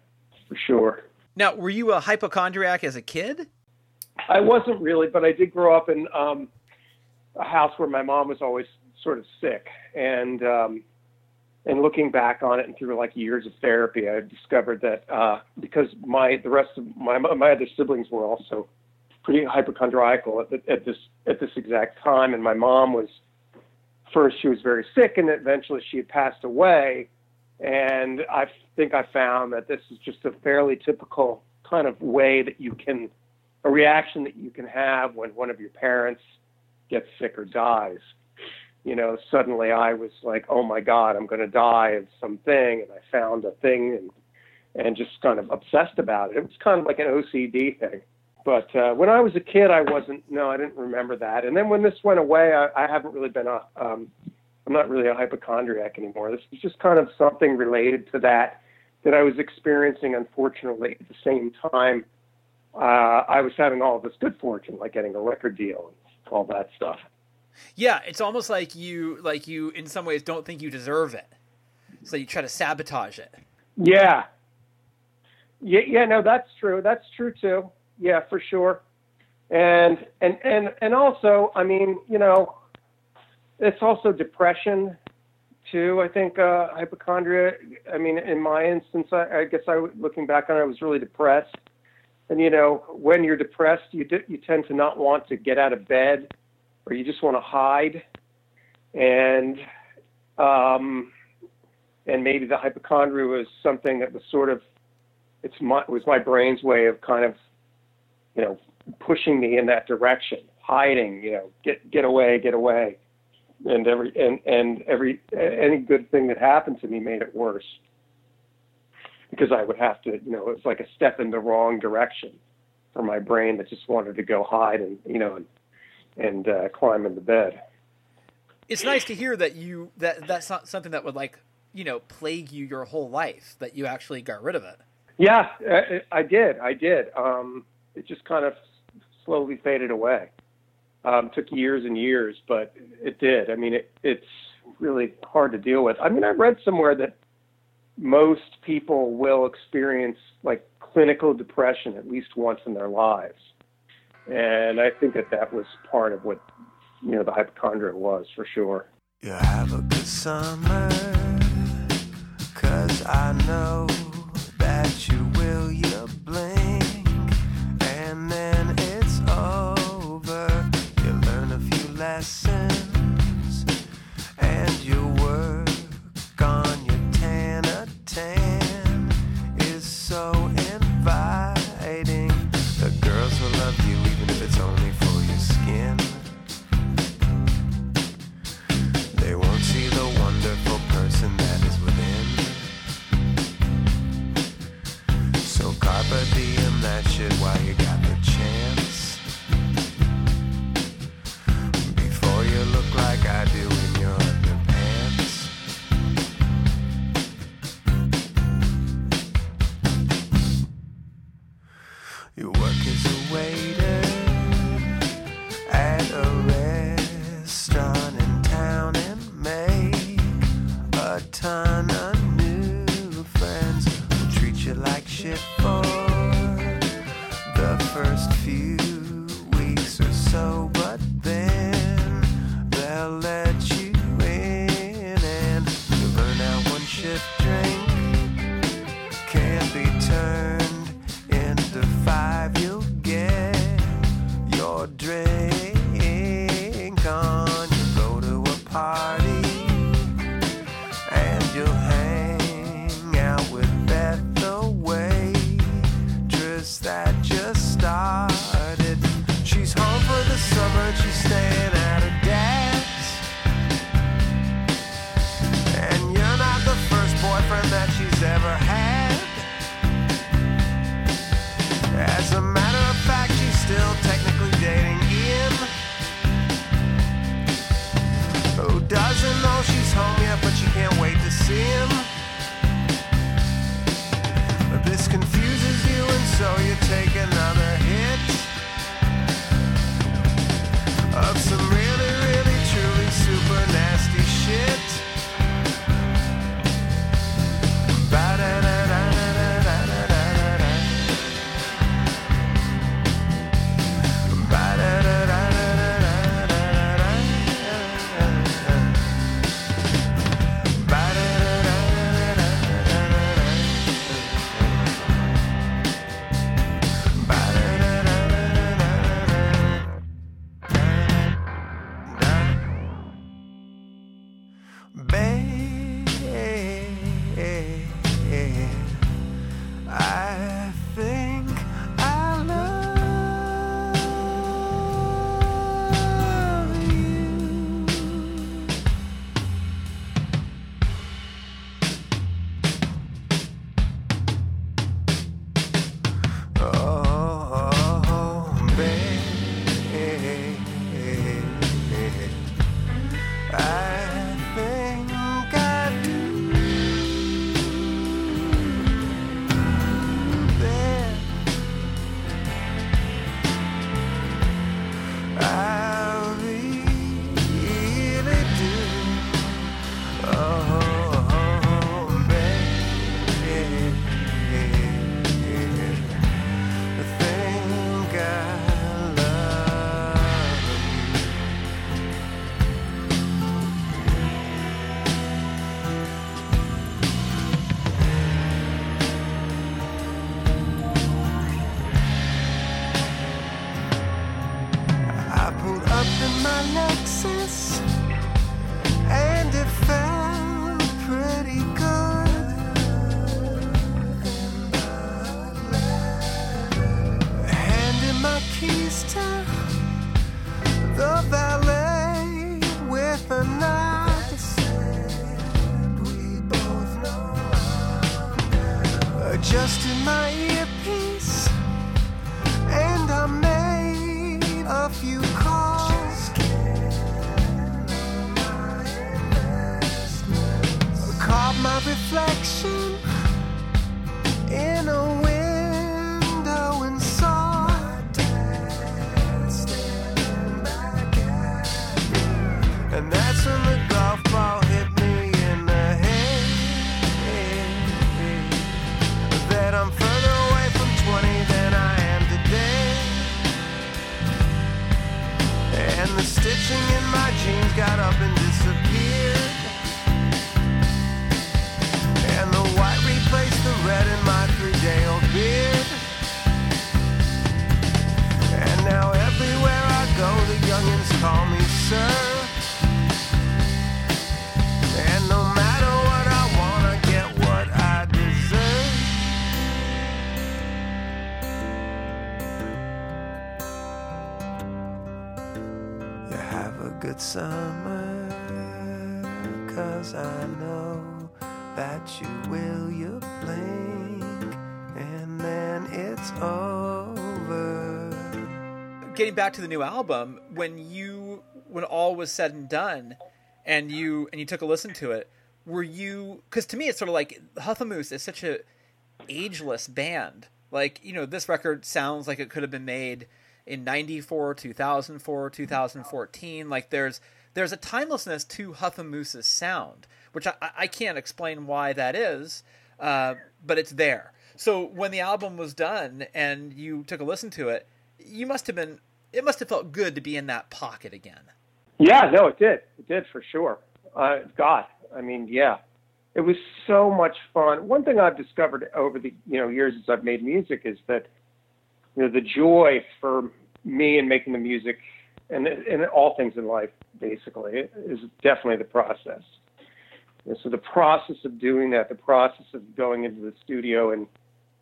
for sure. Now, were you a hypochondriac as a kid? I wasn't really, but I did grow up in um, a house where my mom was always sort of sick, and um, and looking back on it and through like years of therapy, I discovered that uh, because my the rest of my my other siblings were also pretty hypochondriacal at, the, at this at this exact time, and my mom was first she was very sick, and eventually she had passed away, and I think I found that this is just a fairly typical kind of way that you can a reaction that you can have when one of your parents gets sick or dies. You know, suddenly I was like, "Oh my God, I'm going to die of something," and I found a thing and and just kind of obsessed about it. It was kind of like an OCD thing. But uh, when I was a kid, I wasn't. No, I didn't remember that. And then when this went away, I, I haven't really been a. Um, I'm not really a hypochondriac anymore. This is just kind of something related to that that I was experiencing. Unfortunately, at the same time, uh, I was having all this good fortune, like getting a record deal and all that stuff. Yeah, it's almost like you like you in some ways don't think you deserve it. So you try to sabotage it. Yeah. Yeah, yeah, no, that's true. That's true too. Yeah, for sure. And and and and also, I mean, you know, it's also depression too. I think uh, hypochondria. I mean, in my instance, I, I guess I, looking back on it, I was really depressed. And you know, when you're depressed, you do, you tend to not want to get out of bed, or you just want to hide. And um, and maybe the hypochondria was something that was sort of it's my was my brain's way of kind of you know pushing me in that direction hiding you know get get away get away and every and and every any good thing that happened to me made it worse because I would have to you know it's like a step in the wrong direction for my brain that just wanted to go hide and you know and and uh, climb into bed It's nice to hear that you that that's not something that would like you know plague you your whole life. That you actually got rid of it. Yeah, I, I did. I did. Um, it just kind of slowly faded away. Um, took years and years, but it did. I mean, it, it's really hard to deal with. I mean, I read somewhere that most people will experience like clinical depression at least once in their lives. And I think that that was part of what, you know, the hypochondria was for sure. You have a good summer, cause I know that you will, you blink. Getting back to the new album, when you when all was said and done, and you and you took a listen to it, were you? Because to me, it's sort of like Huffamoose is such a ageless band. Like you know, this record sounds like it could have been made in 94 2004 2014 like there's there's a timelessness to Huffamoose's sound which I, I can't explain why that is uh, but it's there so when the album was done and you took a listen to it you must have been it must have felt good to be in that pocket again Yeah, no, it did. It did for sure. Uh, God, I mean, yeah, it was so much fun. One thing I've discovered over the you know years as I've made music is that you know the joy for me in making the music and and all things in life basically is definitely the process. And so the process of doing that, the process of going into the studio and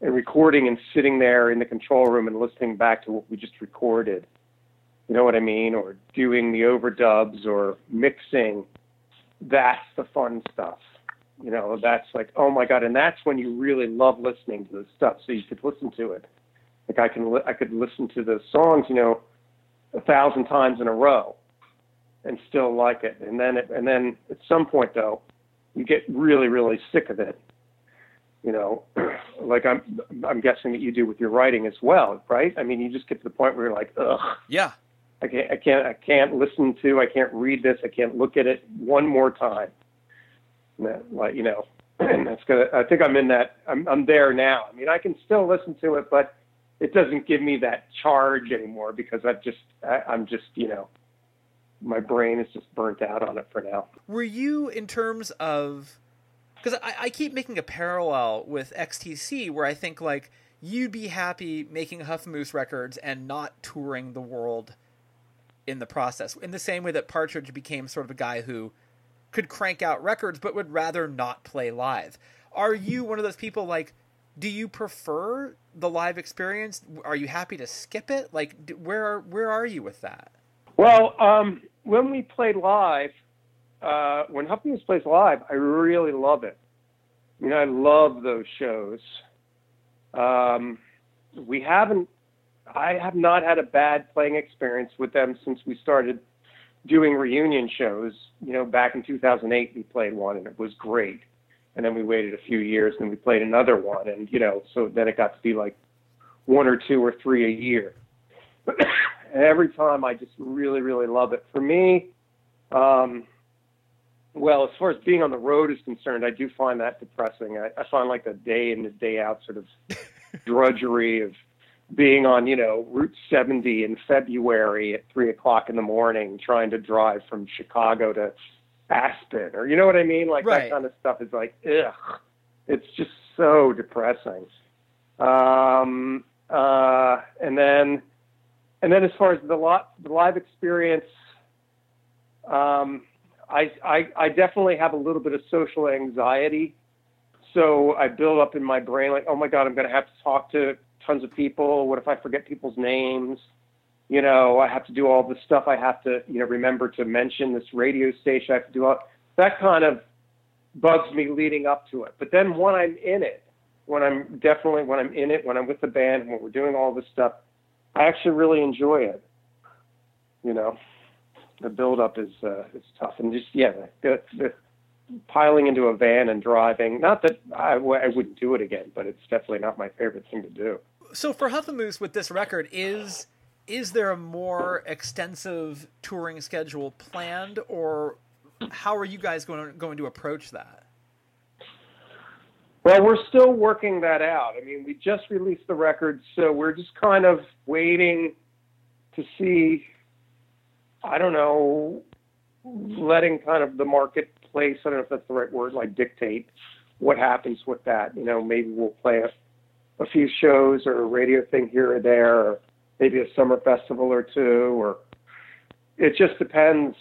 and recording and sitting there in the control room and listening back to what we just recorded you know what I mean, or doing the overdubs or mixing. That's the fun stuff. You know, that's like, oh my god, and that's when you really love listening to the stuff. So you could listen to it. Like I can, I could listen to the songs, you know, a thousand times in a row, and still like it. And then, it, and then at some point though, you get really, really sick of it. You know, [clears throat] like I'm, I'm guessing that you do with your writing as well, right? I mean, you just get to the point where you're like, ugh. yeah I can't, I can't, I can't listen to, I can't read this, I can't look at it one more time. And that, like, you know, [clears throat] and that's gonna, I think I'm in that, I'm, I'm there now. I mean, I can still listen to it, but it doesn't give me that charge anymore because I've just, I, I'm just, you know, my brain is just burnt out on it for now. were you in terms of because I, I keep making a parallel with xtc where i think like you'd be happy making Huffamoose records and not touring the world in the process in the same way that partridge became sort of a guy who could crank out records but would rather not play live. Are you one of those people like do you prefer the live experience? Are you happy to skip it? Like where are, where are you with that? Well, um, when we played live, uh, when Huffamoose plays live, I really love it. I mean, I love those shows. Um, we haven't, I have not had a bad playing experience with them since we started doing reunion shows. You know, back in 2008, we played one and it was great. And then we waited a few years and we played another one. And, you know, so then it got to be like one or two or three a year. [coughs] Every time I just really, really love it. For me, um, well, as far as being on the road is concerned, I do find that depressing. I, I find like the day in the day out sort of [laughs] drudgery of being on, you know, Route 70 in February at three o'clock in the morning, trying to drive from Chicago to Aspen, or you know what I mean? Like Right. that kind of stuff is like, ugh, it's just so depressing. Um, uh, and then, and then as far as the, lot, the live experience, um, I, I, I definitely have a little bit of social anxiety. So I build up in my brain like, oh my God, I'm going to have to talk to tons of people. What if I forget people's names? You know, I have to do all this stuff. I have to, you know, remember to mention this radio station. I have to do all that kind of bugs me leading up to it. But then when I'm in it, when I'm definitely when I'm in it, when I'm with the band, when we're doing all this stuff, I actually really enjoy it. You know, the build up is uh, is tough, and just yeah, the, the piling into a van and driving. Not that I, w- I wouldn't do it again, but it's definitely not my favorite thing to do. so for Huffamoose with this record is is there a more extensive touring schedule planned or how are you guys going to, going to approach that Well, we're still working that out. I mean, we just released the record, so we're just kind of waiting to see. I don't know, letting kind of the marketplace. I don't know if that's the right word, like dictate what happens with that. You know, maybe we'll play a, a few shows or a radio thing here or there, or maybe a summer festival or two, or it just depends,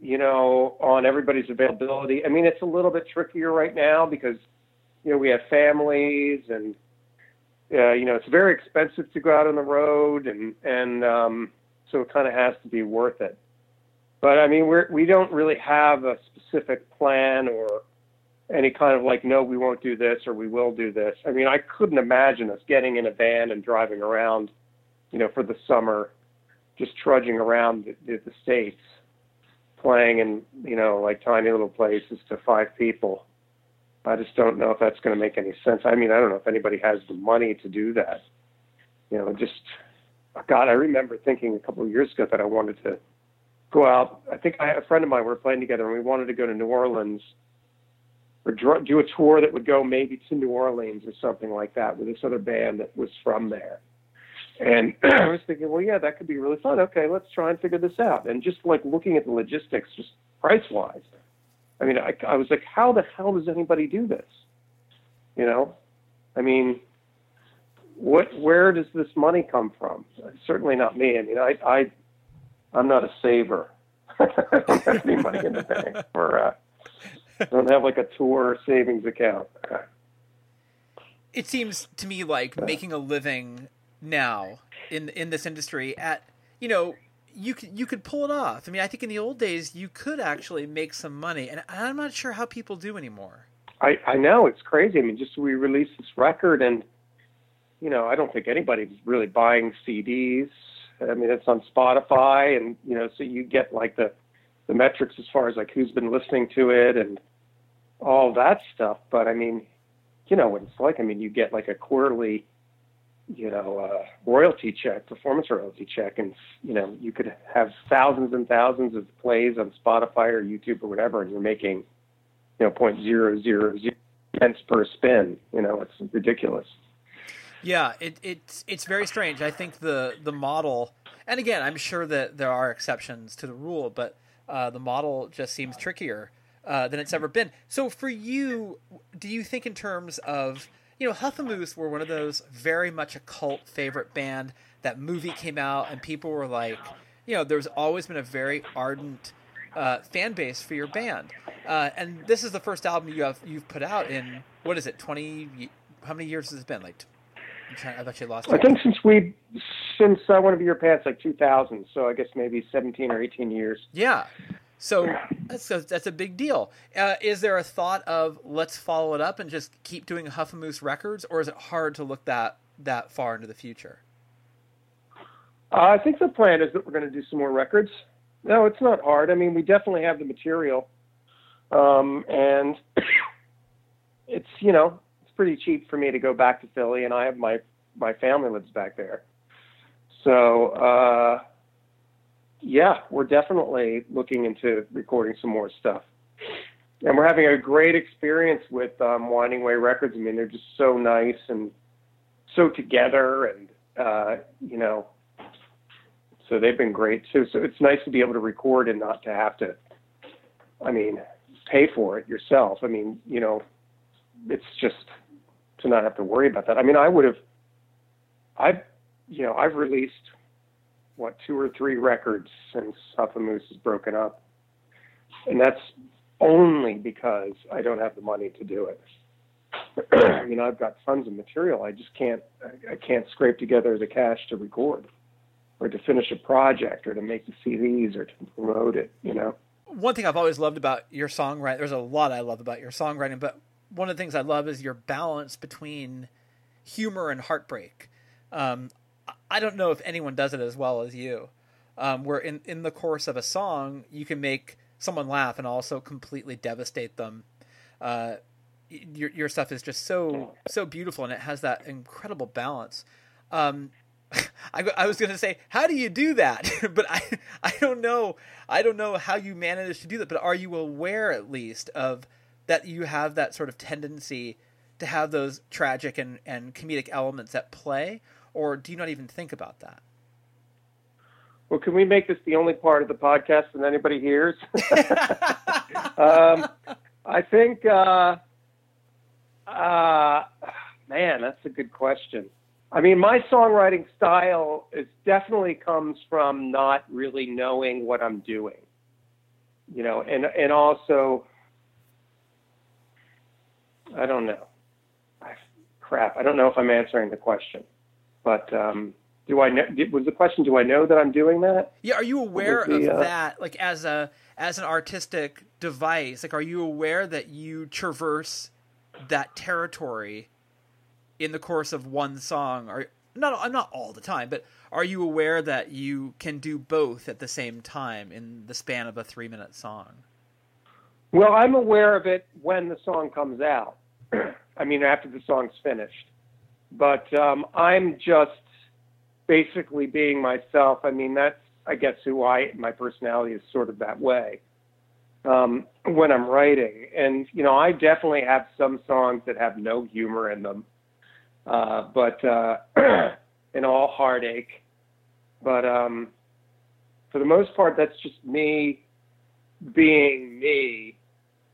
you know, on everybody's availability. I mean, it's a little bit trickier right now because, you know, we have families and, uh, you know, it's very expensive to go out on the road and, and, um, so it kind of has to be worth it. But I mean, we're, we don't really have a specific plan or any kind of like, no, we won't do this or we will do this. I mean, I couldn't imagine us getting in a van and driving around, you know, for the summer, just trudging around the, the, the states, playing in, you know, like tiny little places to five people. I just don't know if that's going to make any sense. I mean, I don't know if anybody has the money to do that. You know, just God, I remember thinking a couple of years ago that I wanted to go out. I think I had a friend of mine we were playing together, and we wanted to go to New Orleans or do a tour that would go maybe to New Orleans or something like that with this other band that was from there. And [clears throat] I was thinking, well, yeah, that could be really fun. Okay, let's try and figure this out. And just like looking at the logistics, just price wise, I mean, I, I was like, how the hell does anybody do this? You know, I mean, what, where does this money come from? Certainly not me. I mean, I, I, I'm not a saver. [laughs] I don't have any money in the bank or, uh, I don't have like a tour savings account. It seems to me like making a living now in in this industry at you know you could you could pull it off. I mean, I think in the old days you could actually make some money, and I'm not sure how people do anymore. I I know it's crazy. I mean, just we released this record, and you know, I don't think anybody's really buying CDs. I mean, it's on Spotify, and you know, so you get like the the metrics as far as like who's been listening to it and all that stuff. But I mean, you know what it's like. I mean, you get like a quarterly, you know, uh, royalty check, performance royalty check, and you know, you could have thousands and thousands of plays on Spotify or YouTube or whatever, and you're making, you know, point zero zero zero cents per spin. You know, it's ridiculous. Yeah, it, it's it's very strange. I think the the model, and again, I'm sure that there are exceptions to the rule, but uh, the model just seems trickier uh, than it's ever been. So for you, do you think in terms of you know Huffamoose were one of those very much a cult favorite band? That movie came out and people were like, you know, there's always been a very ardent uh, fan base for your band, uh, and this is the first album you have you've put out in what is it twenty? How many years has it been? Like I'm trying, lost. I think since we since I want to be your pants like 2000, so I guess maybe 17 or 18 years. Yeah. So that's a, that's a big deal. Uh, is there a thought of let's follow it up and just keep doing Huffamoose records, or is it hard to look that that far into the future? Uh, I think the plan is that we're going to do some more records. No, it's not hard. I mean, we definitely have the material, um, and [coughs] it's you know pretty cheap for me to go back to Philly, and I have my my family lives back there. So uh, yeah, we're definitely looking into recording some more stuff. And we're having a great experience with um, Winding Way Records. I mean, they're just so nice and so together, and uh, you know, so they've been great too. So it's nice to be able to record and not to have to, I mean, pay for it yourself. I mean, you know, it's just to not have to worry about that. I mean, I would have, I've, you know, I've released what two or three records since Huffamoose has broken up, and that's only because I don't have the money to do it. [clears throat] you know, I've got tons of material. I just can't. I can't scrape together the cash to record, or to finish a project, or to make the CDs, or to promote it. You know. One thing I've always loved about your songwriting. There's a lot I love about your songwriting, but one of the things I love is your balance between humor and heartbreak. Um, I don't know if anyone does it as well as you. Um, where in in the course of a song, you can make someone laugh and also completely devastate them. Uh, your your stuff is just so so beautiful, and it has that incredible balance. Um, [laughs] I, I was going to say, how do you do that? [laughs] but I I don't know. I don't know how you manage to do that. But are you aware at least of that you have that sort of tendency to have those tragic and, and comedic elements at play, or do you not even think about that? Well, can we make this the only part of the podcast that anybody hears? [laughs] um, I think, uh, uh, man, that's a good question. I mean, my songwriting style is definitely comes from not really knowing what I'm doing, you know, and and also, I don't know, I, crap, I don't know if I'm answering the question, but um, do I know? Was the question? Do I know that I'm doing that? Yeah, are you aware the, of uh, that? Like as a as an artistic device, like are you aware that you traverse that territory in the course of one song? Or not not all the time, but are you aware that you can do both at the same time in the span of a three minute song? Well, I'm aware of it when the song comes out. I mean, after the song's finished. But um, I'm just basically being myself. I mean, that's, I guess, who I, my personality is sort of that way um, when I'm writing. And, you know, I definitely have some songs that have no humor in them. Uh, but, uh, [clears throat] and all heartache. But um, for the most part, that's just me being me.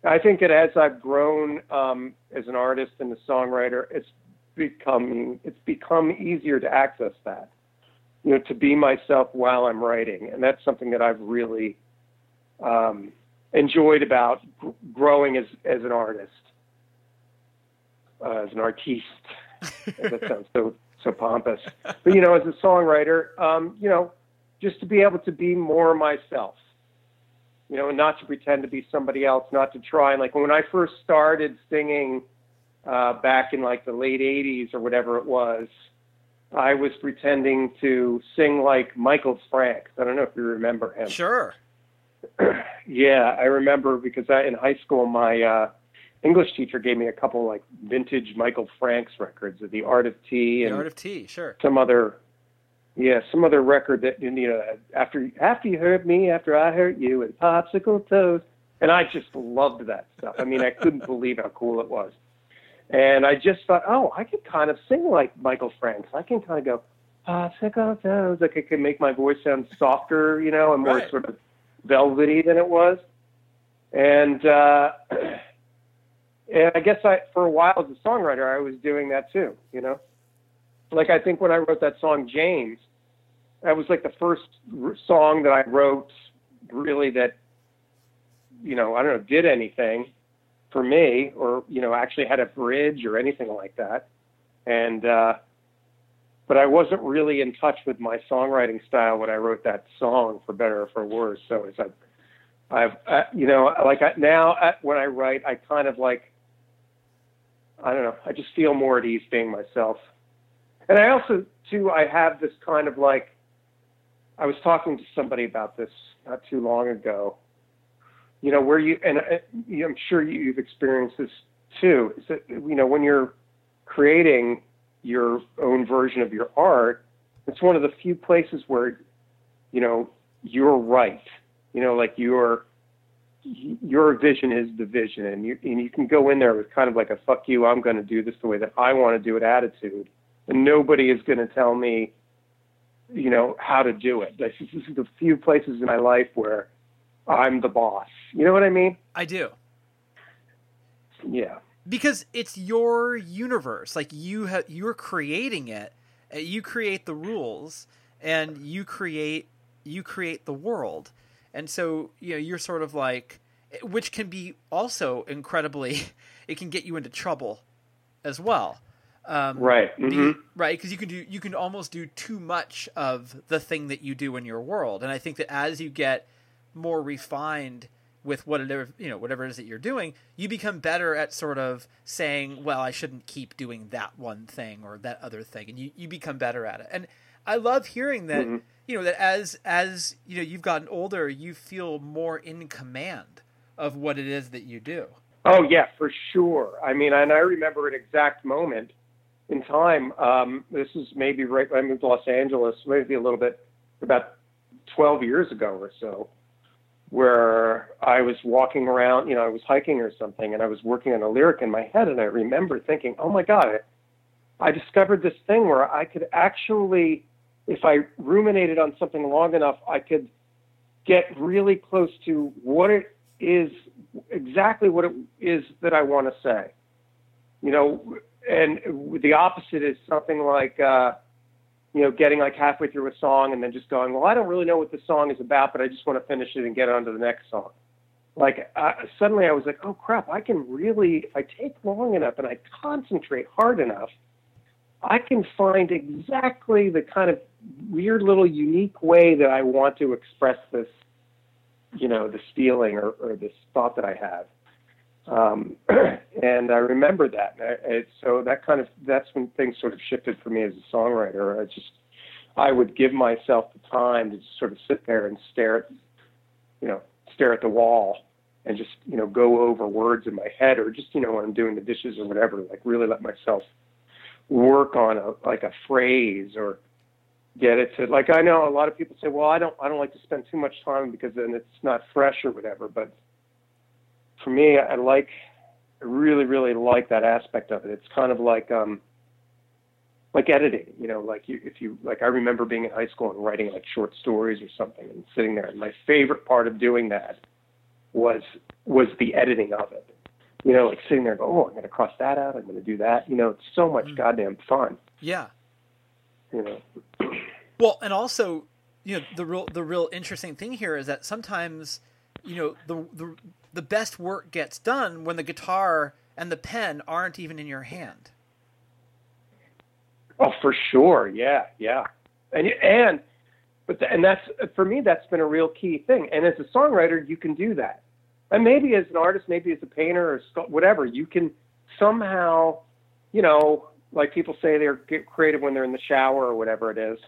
I think that as I've grown um, as an artist and a songwriter, it's becoming it's become easier to access that. You know, to be myself while I'm writing, and that's something that I've really um, enjoyed about gr- growing as as an artist, uh, as an artiste. that sounds so so pompous, but you know, as a songwriter, um, you know, just to be able to be more myself you know, not to pretend to be somebody else, not to try. And like when I first started singing uh, back in like the late 80s or whatever it was, I was pretending to sing like Michael Franks. I don't know if you remember him. Sure. [clears throat] yeah, I remember because I, in high school, my uh, English teacher gave me a couple like vintage Michael Franks records of The Art of Tea and The Art of Tea, sure. some other yeah some other record that you know after after you hurt me after i hurt you and popsicle toes and i just loved that stuff. I mean i couldn't [laughs] believe how cool it was. And i just thought oh i could kind of sing like michael franks. I can kind of go popsicle toes like i can make my voice sound softer you know and more Right. sort of velvety than it was. And uh [clears throat] and i guess i for a while as a songwriter i was doing that too you know like I think when I wrote that song James, that was like the first song that I wrote really that you know I don't know did anything for me or you know actually had a bridge or anything like that, and uh, but I wasn't really in touch with my songwriting style when I wrote that song for better or for worse. So it's like I've uh, you know like I, now uh, when I write I kind of like I don't know I just feel more at ease being myself. And I also, too, I have this kind of like, I was talking to somebody about this not too long ago. You know, where you, and uh, you- I'm sure you- you've experienced this too, is that, you know, when you're creating your own version of your art, it's one of the few places where, you know, you're right. You know, like your, your vision is the vision, and you, and you can go in there with kind of like a fuck you, I'm going to do this the way that I want to do it attitude and nobody is going to tell me, you know, how to do it. This is, this is the few places in my life where I'm the boss. You know what I mean? I do. Yeah. because it's your universe like you have, you're creating it uh, you create the rules and you create you create the world and so you know you're sort of like which can be also incredibly [laughs] it can get you into trouble as well um, Right. Mhm. right because you can do you can almost do too much of the thing that you do in your world and i think that as you get more refined with whatever you know whatever it is that you're doing you become better at sort of saying well i shouldn't keep doing that one thing or that other thing and you, you become better at it and i love hearing that Mhm. you know that as as you know you've gotten older you feel more in command of what it is that you do Oh yeah, for sure. I mean, and I remember an exact moment in time. Um, this is maybe right when I moved to Los Angeles, maybe a little bit about 12 years ago or so, where I was walking around, you know, I was hiking or something, and I was working on a lyric in my head, and I remember thinking, oh my God, I discovered this thing where I could actually, if I ruminated on something long enough, I could get really close to what it is exactly what it is that I want to say. you know, and the opposite is something like, uh, you know, getting like halfway through a song and then just going, well, I don't really know what the song is about, but I just want to finish it and get on to the next song. Like uh, suddenly I was like, oh crap, I can really, if I take long enough and I concentrate hard enough, I can find exactly the kind of weird little unique way that I want to express this, you know, this feeling or, or this thought that I have. Um, [clears throat] and I remember that. It, so that kind of that's when things sort of shifted for me as a songwriter. I just I would give myself the time to just sort of sit there and stare at, you know, stare at the wall and just you know go over words in my head or just you know when I'm doing the dishes or whatever. Like really let myself work on a like a phrase or get it to like I know a lot of people say, well, I don't I don't like to spend too much time because then it's not fresh or whatever. But for me, I like I really really like that aspect of it. It's kind of like um like editing, you know, like you, if you like I remember being in high school and writing like short stories or something and sitting there. And my favorite part of doing that was was the editing of it. You know, like sitting there, go, oh, I'm going to cross that out. I'm going to do that. You know, it's so much mm. goddamn fun. Yeah. You know. [clears throat] Well, and also, you know, the real the real interesting thing here is that sometimes, you know, the the the best work gets done when the guitar and the pen aren't even in your hand. Oh, for sure. Yeah, yeah. And and but the, and that's for me that's been a real key thing. And as a songwriter, you can do that. And maybe as an artist, maybe as a painter or whatever, you can somehow, you know, like people say they're get creative when they're in the shower or whatever it is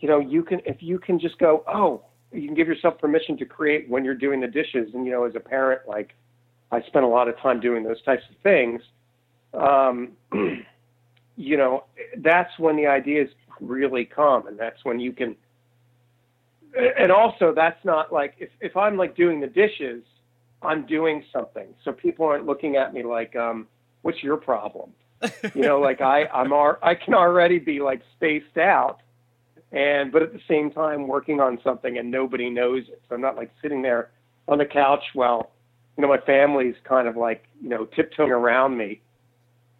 you know, you can if you can just go, oh, you can give yourself permission to create when you're doing the dishes. And you know, as a parent, like I spend a lot of time doing those types of things. Um, [clears throat] you know, that's when the ideas really come, and that's when you can. And also, that's not like if if I'm like doing the dishes, I'm doing something, so people aren't looking at me like, um, "What's your problem?" [laughs] you know, like I I'm ar- I can already be like spaced out and but at the same time working on something and nobody knows it. So I'm not like sitting there on the couch while you know my family's kind of like you know tiptoeing around me,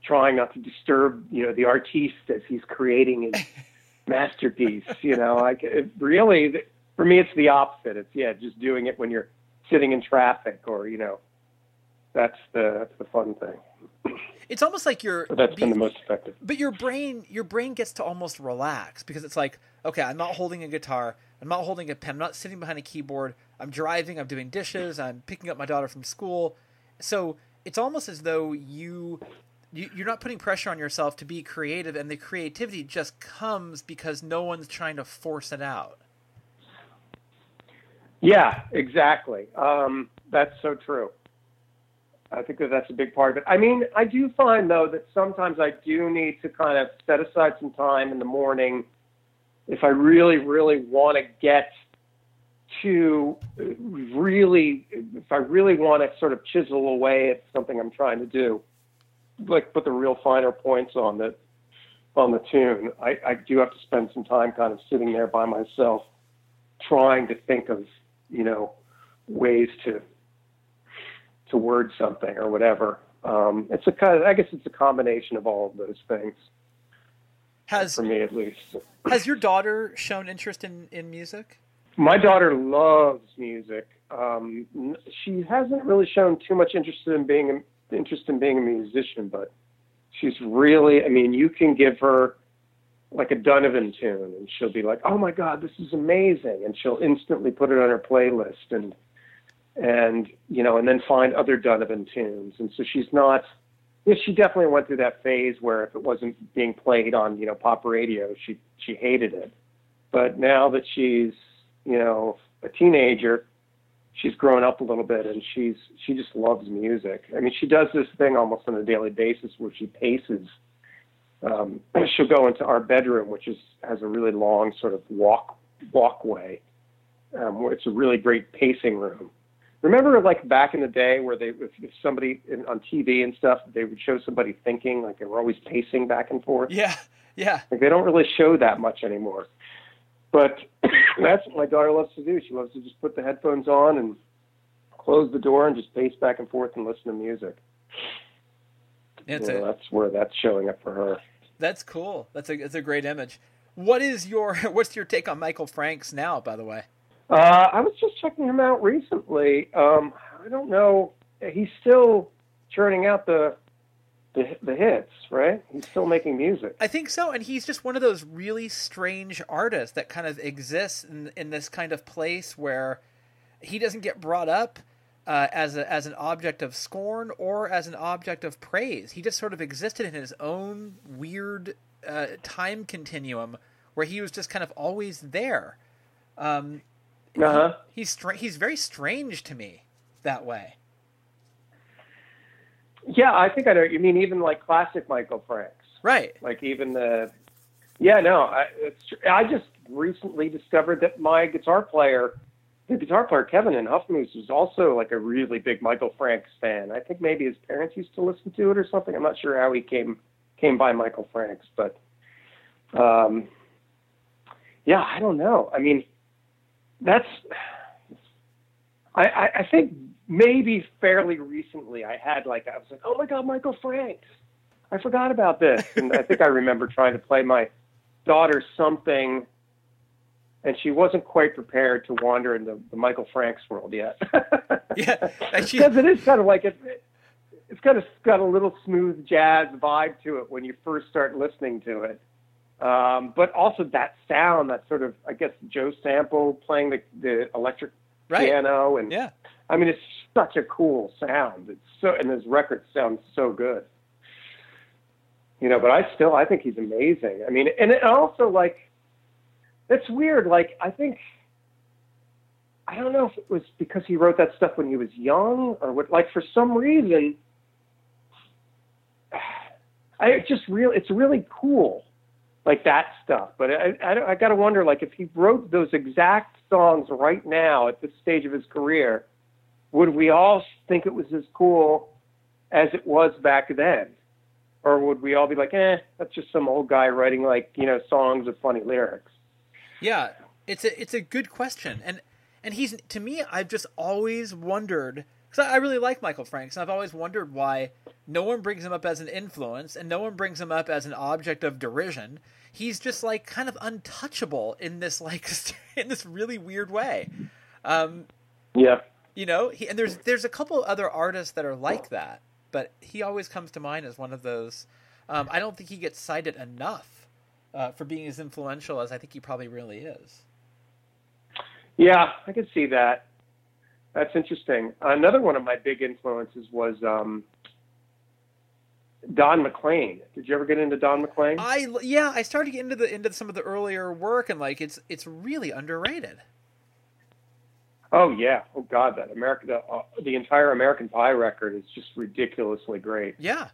trying not to disturb you know the artiste as he's creating his [laughs] masterpiece. You know, like it really for me it's the opposite. It's yeah, just doing it when you're sitting in traffic or you know that's the that's the fun thing. It's almost like you're. But that's been the most effective. But your brain, your brain gets to almost relax because it's like, okay, I'm not holding a guitar, I'm not holding a pen, I'm not sitting behind a keyboard. I'm driving, I'm doing dishes, I'm picking up my daughter from school. So it's almost as though you, you you're not putting pressure on yourself to be creative, and the creativity just comes because no one's trying to force it out. Yeah, exactly. Um, that's so true. I think that that's a big part of it. I mean, I do find though that sometimes I do need to kind of set aside some time in the morning if I really, really want to get to really, if I really want to sort of chisel away at something I'm trying to do, like put the real finer points on the on the tune. I, I do have to spend some time kind of sitting there by myself, trying to think of, you know, ways to to word something or whatever. Um, it's a kind of, I guess it's a combination of all of those things. Has for me at least. Has your daughter shown interest in in music? My daughter loves music. Um, she hasn't really shown too much interest in being interest in being a musician, but she's really. I mean, you can give her like a Donovan tune, and she'll be like, "Oh my God, this is amazing!" and she'll instantly put it on her playlist and and you know, and then find other Donovan tunes. And so she's not. Yeah, she definitely went through that phase where if it wasn't being played on you know pop radio, she she hated it. But now that she's you know a teenager, she's grown up a little bit and she's she just loves music. I mean, she does this thing almost on a daily basis where she paces. Um, [clears throat] she'll go into our bedroom, which is has a really long sort of walk walkway, um, where it's a really great pacing room remember like back in the day where they if, if somebody in, on TV and stuff they would show somebody thinking like they were always pacing back and forth. Yeah, yeah. Like they don't really show that much anymore. But [coughs] that's what my daughter loves to do. She loves to just put the headphones on and close the door and just pace back and forth and listen to music. It's you know, a, that's where that's showing up for her. that's cool. That's a it's a great image. What is your [laughs] what's your take on Michael Franks now? By the way, Uh, I was just checking him out recently. Um, I don't know. He's still churning out the, the the hits, right? He's still making music. I think so, and he's just one of those really strange artists that kind of exists in in this kind of place where he doesn't get brought up uh, as a, as an object of scorn or as an object of praise. He just sort of existed in his own weird uh, time continuum where he was just kind of always there. Um, Uh huh. he's stra- he's very strange to me that way. Yeah, I think I know. You mean even like classic Michael Franks? Right. Like even the. Yeah, no. I, it's, I just recently discovered that my guitar player, the guitar player Kevin in Huffamoose, was also like a really big Michael Franks fan. I think maybe his parents used to listen to it or something. I'm not sure how he came came by Michael Franks, but um, yeah, I don't know. I mean, that's. I, I, I think maybe fairly recently I had like I was like, oh my god, Michael Franks. I forgot about this, and I think I [laughs] remember trying to play my daughter something, and she wasn't quite prepared to wander into the, Michael Franks world yet. [laughs] Yeah, because [laughs] it is kind of like it. It's kind of got a little smooth jazz vibe to it when you first start listening to it. Um, but also that sound, that sort of, I guess, Joe Sample playing the, the electric Right. piano, and Yeah. I mean, it's such a cool sound. It's so, and his record sounds so good. You know, but I still, I think he's amazing. I mean, and it also like, it's weird. Like, I think, I don't know if it was because he wrote that stuff when he was young or what. Like, for some reason, [sighs] I just real, it's really cool, like that stuff. But I, I, I got to wonder, like, if he wrote those exact songs right now at this stage of his career, would we all think it was as cool as it was back then? Or would we all be like, eh, that's just some old guy writing like, you know, songs with funny lyrics? Yeah, it's a it's a good question, and and he's to me, I've just always wondered because I, I really like Michael Franks, and I've always wondered why no one brings him up as an influence, and no one brings him up as an object of derision. He's just like kind of untouchable in this like [laughs] in this really weird way. Um, Yeah. you know, he, and there's there's a couple other artists that are like that, but he always comes to mind as one of those. Um, I don't think he gets cited enough uh, for being as influential as I think he probably really is. Yeah, I can see that. That's interesting. Another one of my big influences was um, Don McLean. Did you ever get into Don McLean? I yeah, I started to get into the into some of the earlier work, and like it's it's really underrated. Oh yeah. Oh God, that America, the, uh, the entire American Pie record is just ridiculously great. Yeah,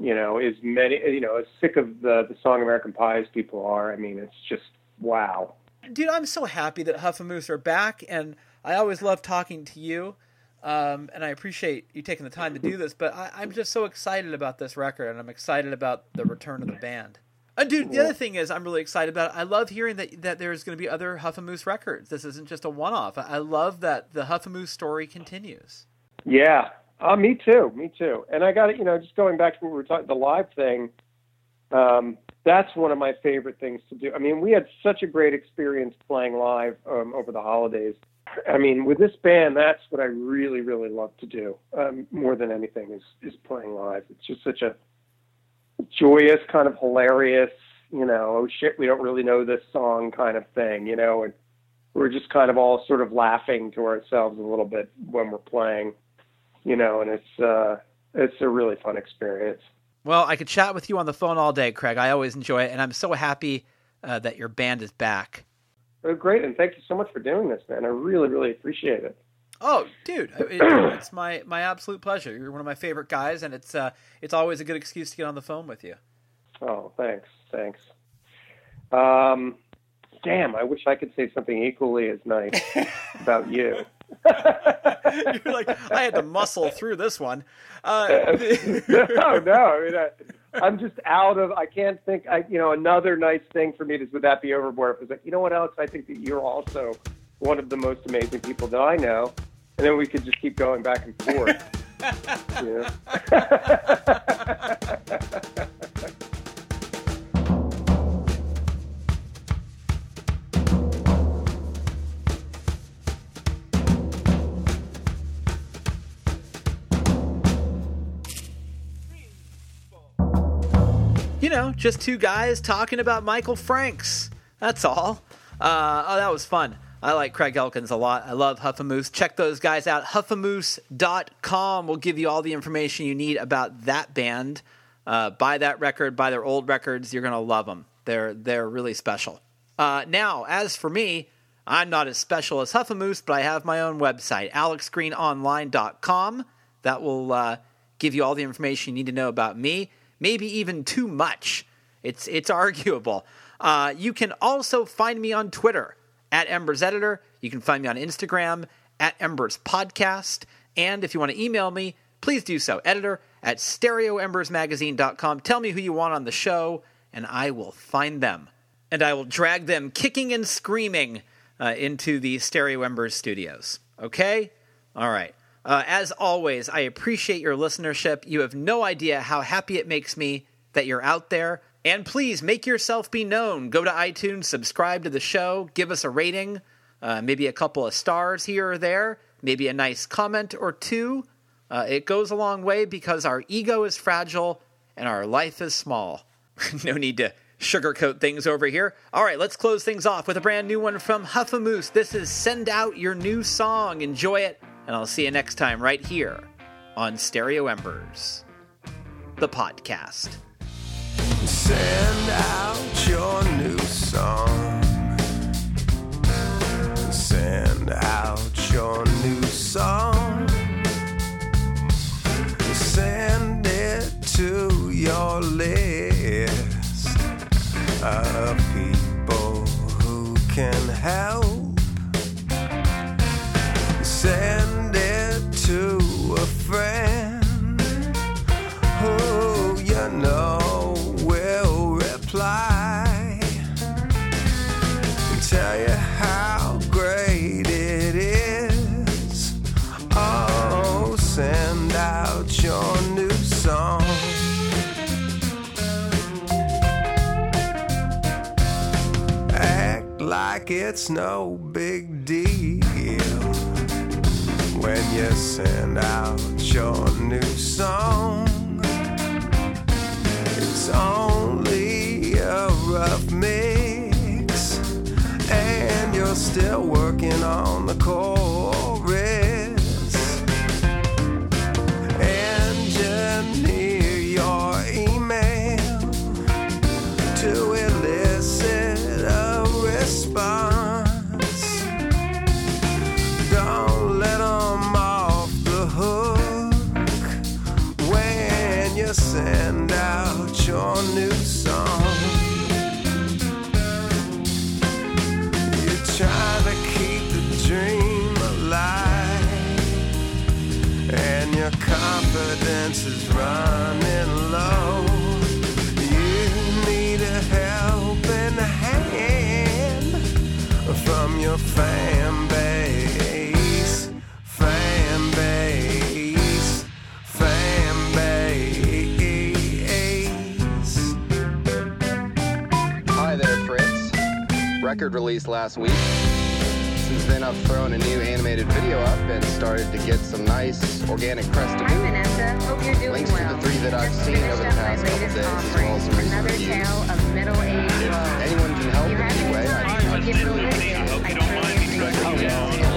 You know, as many, you know, as sick of the the song American Pie as people are. I mean, it's just wow. dude, I'm so happy that Huffamoose are back, and I always love talking to you. Um, and I appreciate you taking the time to do this, but I, I'm just so excited about this record, and I'm excited about the return of the band. And dude, the other thing is, I'm really excited about. It. I love hearing that that there's going to be other Huffamoose records. This isn't just a one-off. I, I love that the Huffamoose story continues. Yeah. Uh, me too. Me too. And I got it. You know, just going back to what we were talking, the live thing. Um, that's one of my favorite things to do. I mean, we had such a great experience playing live um, over the holidays. I mean, with this band, that's what I really, really love to do um, more than anything is is playing live. It's just such a joyous, kind of hilarious, you know, oh shit, we don't really know this song kind of thing, you know, and we're just kind of all sort of laughing to ourselves a little bit when we're playing, you know, and it's uh, it's a really fun experience. Well, I could chat with you on the phone all day, Craig. I always enjoy it, and I'm so happy uh, that your band is back. Oh, great, and thank you so much for doing this, man. I really, really appreciate it. Oh, dude, it, [clears throat] it's my my absolute pleasure. You're one of my favorite guys, and it's uh, it's always a good excuse to get on the phone with you. Oh, thanks, thanks. Um, damn, I wish I could say something equally as nice [laughs] about you. You're like, I had to muscle through this one. Uh, [laughs] no, no. I mean, I, I'm just out of. I can't think. I, you know, another nice thing for me is would that be overboard? If it was like, you know what, Alex? I think that you're also one of the most amazing people that I know, and then we could just keep going back and forth. [laughs] [laughs] You know, just two guys talking about Michael Franks. That's all. Uh, oh, that was fun. I like Craig Elkins a lot. I love Huffamoose. Check those guys out. Huffamoose.com will give you all the information you need about that band. Uh, buy that record, buy their old records. You're going to love them. They're, they're really special. Uh, now, as for me, I'm not as special as Huffamoose, but I have my own website, alexgreenonline.com. That will uh, give you all the information you need to know about me, maybe even too much. It's, it's [laughs] arguable. Uh, you can also find me on Twitter at Embers Editor. You can find me on Instagram at Embers Podcast. And if you want to email me, please do so. Editor at stereoembersmagazine.com. Tell me who you want on the show, and I will find them. And I will drag them kicking and screaming uh, into the Stereo Embers studios. Okay? All right. Uh, as always, I appreciate your listenership. You have no idea how happy it makes me that you're out there. And please make yourself be known. Go to iTunes, subscribe to the show, give us a rating, uh, maybe a couple of stars here or there, maybe a nice comment or two. Uh, it goes a long way because our ego is fragile and our life is small. [laughs] no need to sugarcoat things over here. All right, let's close things off with a brand new one from Huffamoose. This is Send Out Your New Song. Enjoy it, and I'll see you next time right here on Stereo Embers, the podcast. Send out your new song. Send out your new song. Send it to your list of people who can help. Send like it's no big deal when you send out your new song. It's only a rough mix, and you're still working on the chorus. from your fan base, fan base, fan base. Hi there, Fritz. Record released last week. Since then, I've thrown a new animated video up and started to get some nice organic press to boot. Links well. to the three that I've Just seen over the past couple days, as well as some recent reviews. If anyone can help, I hope you don't mind me.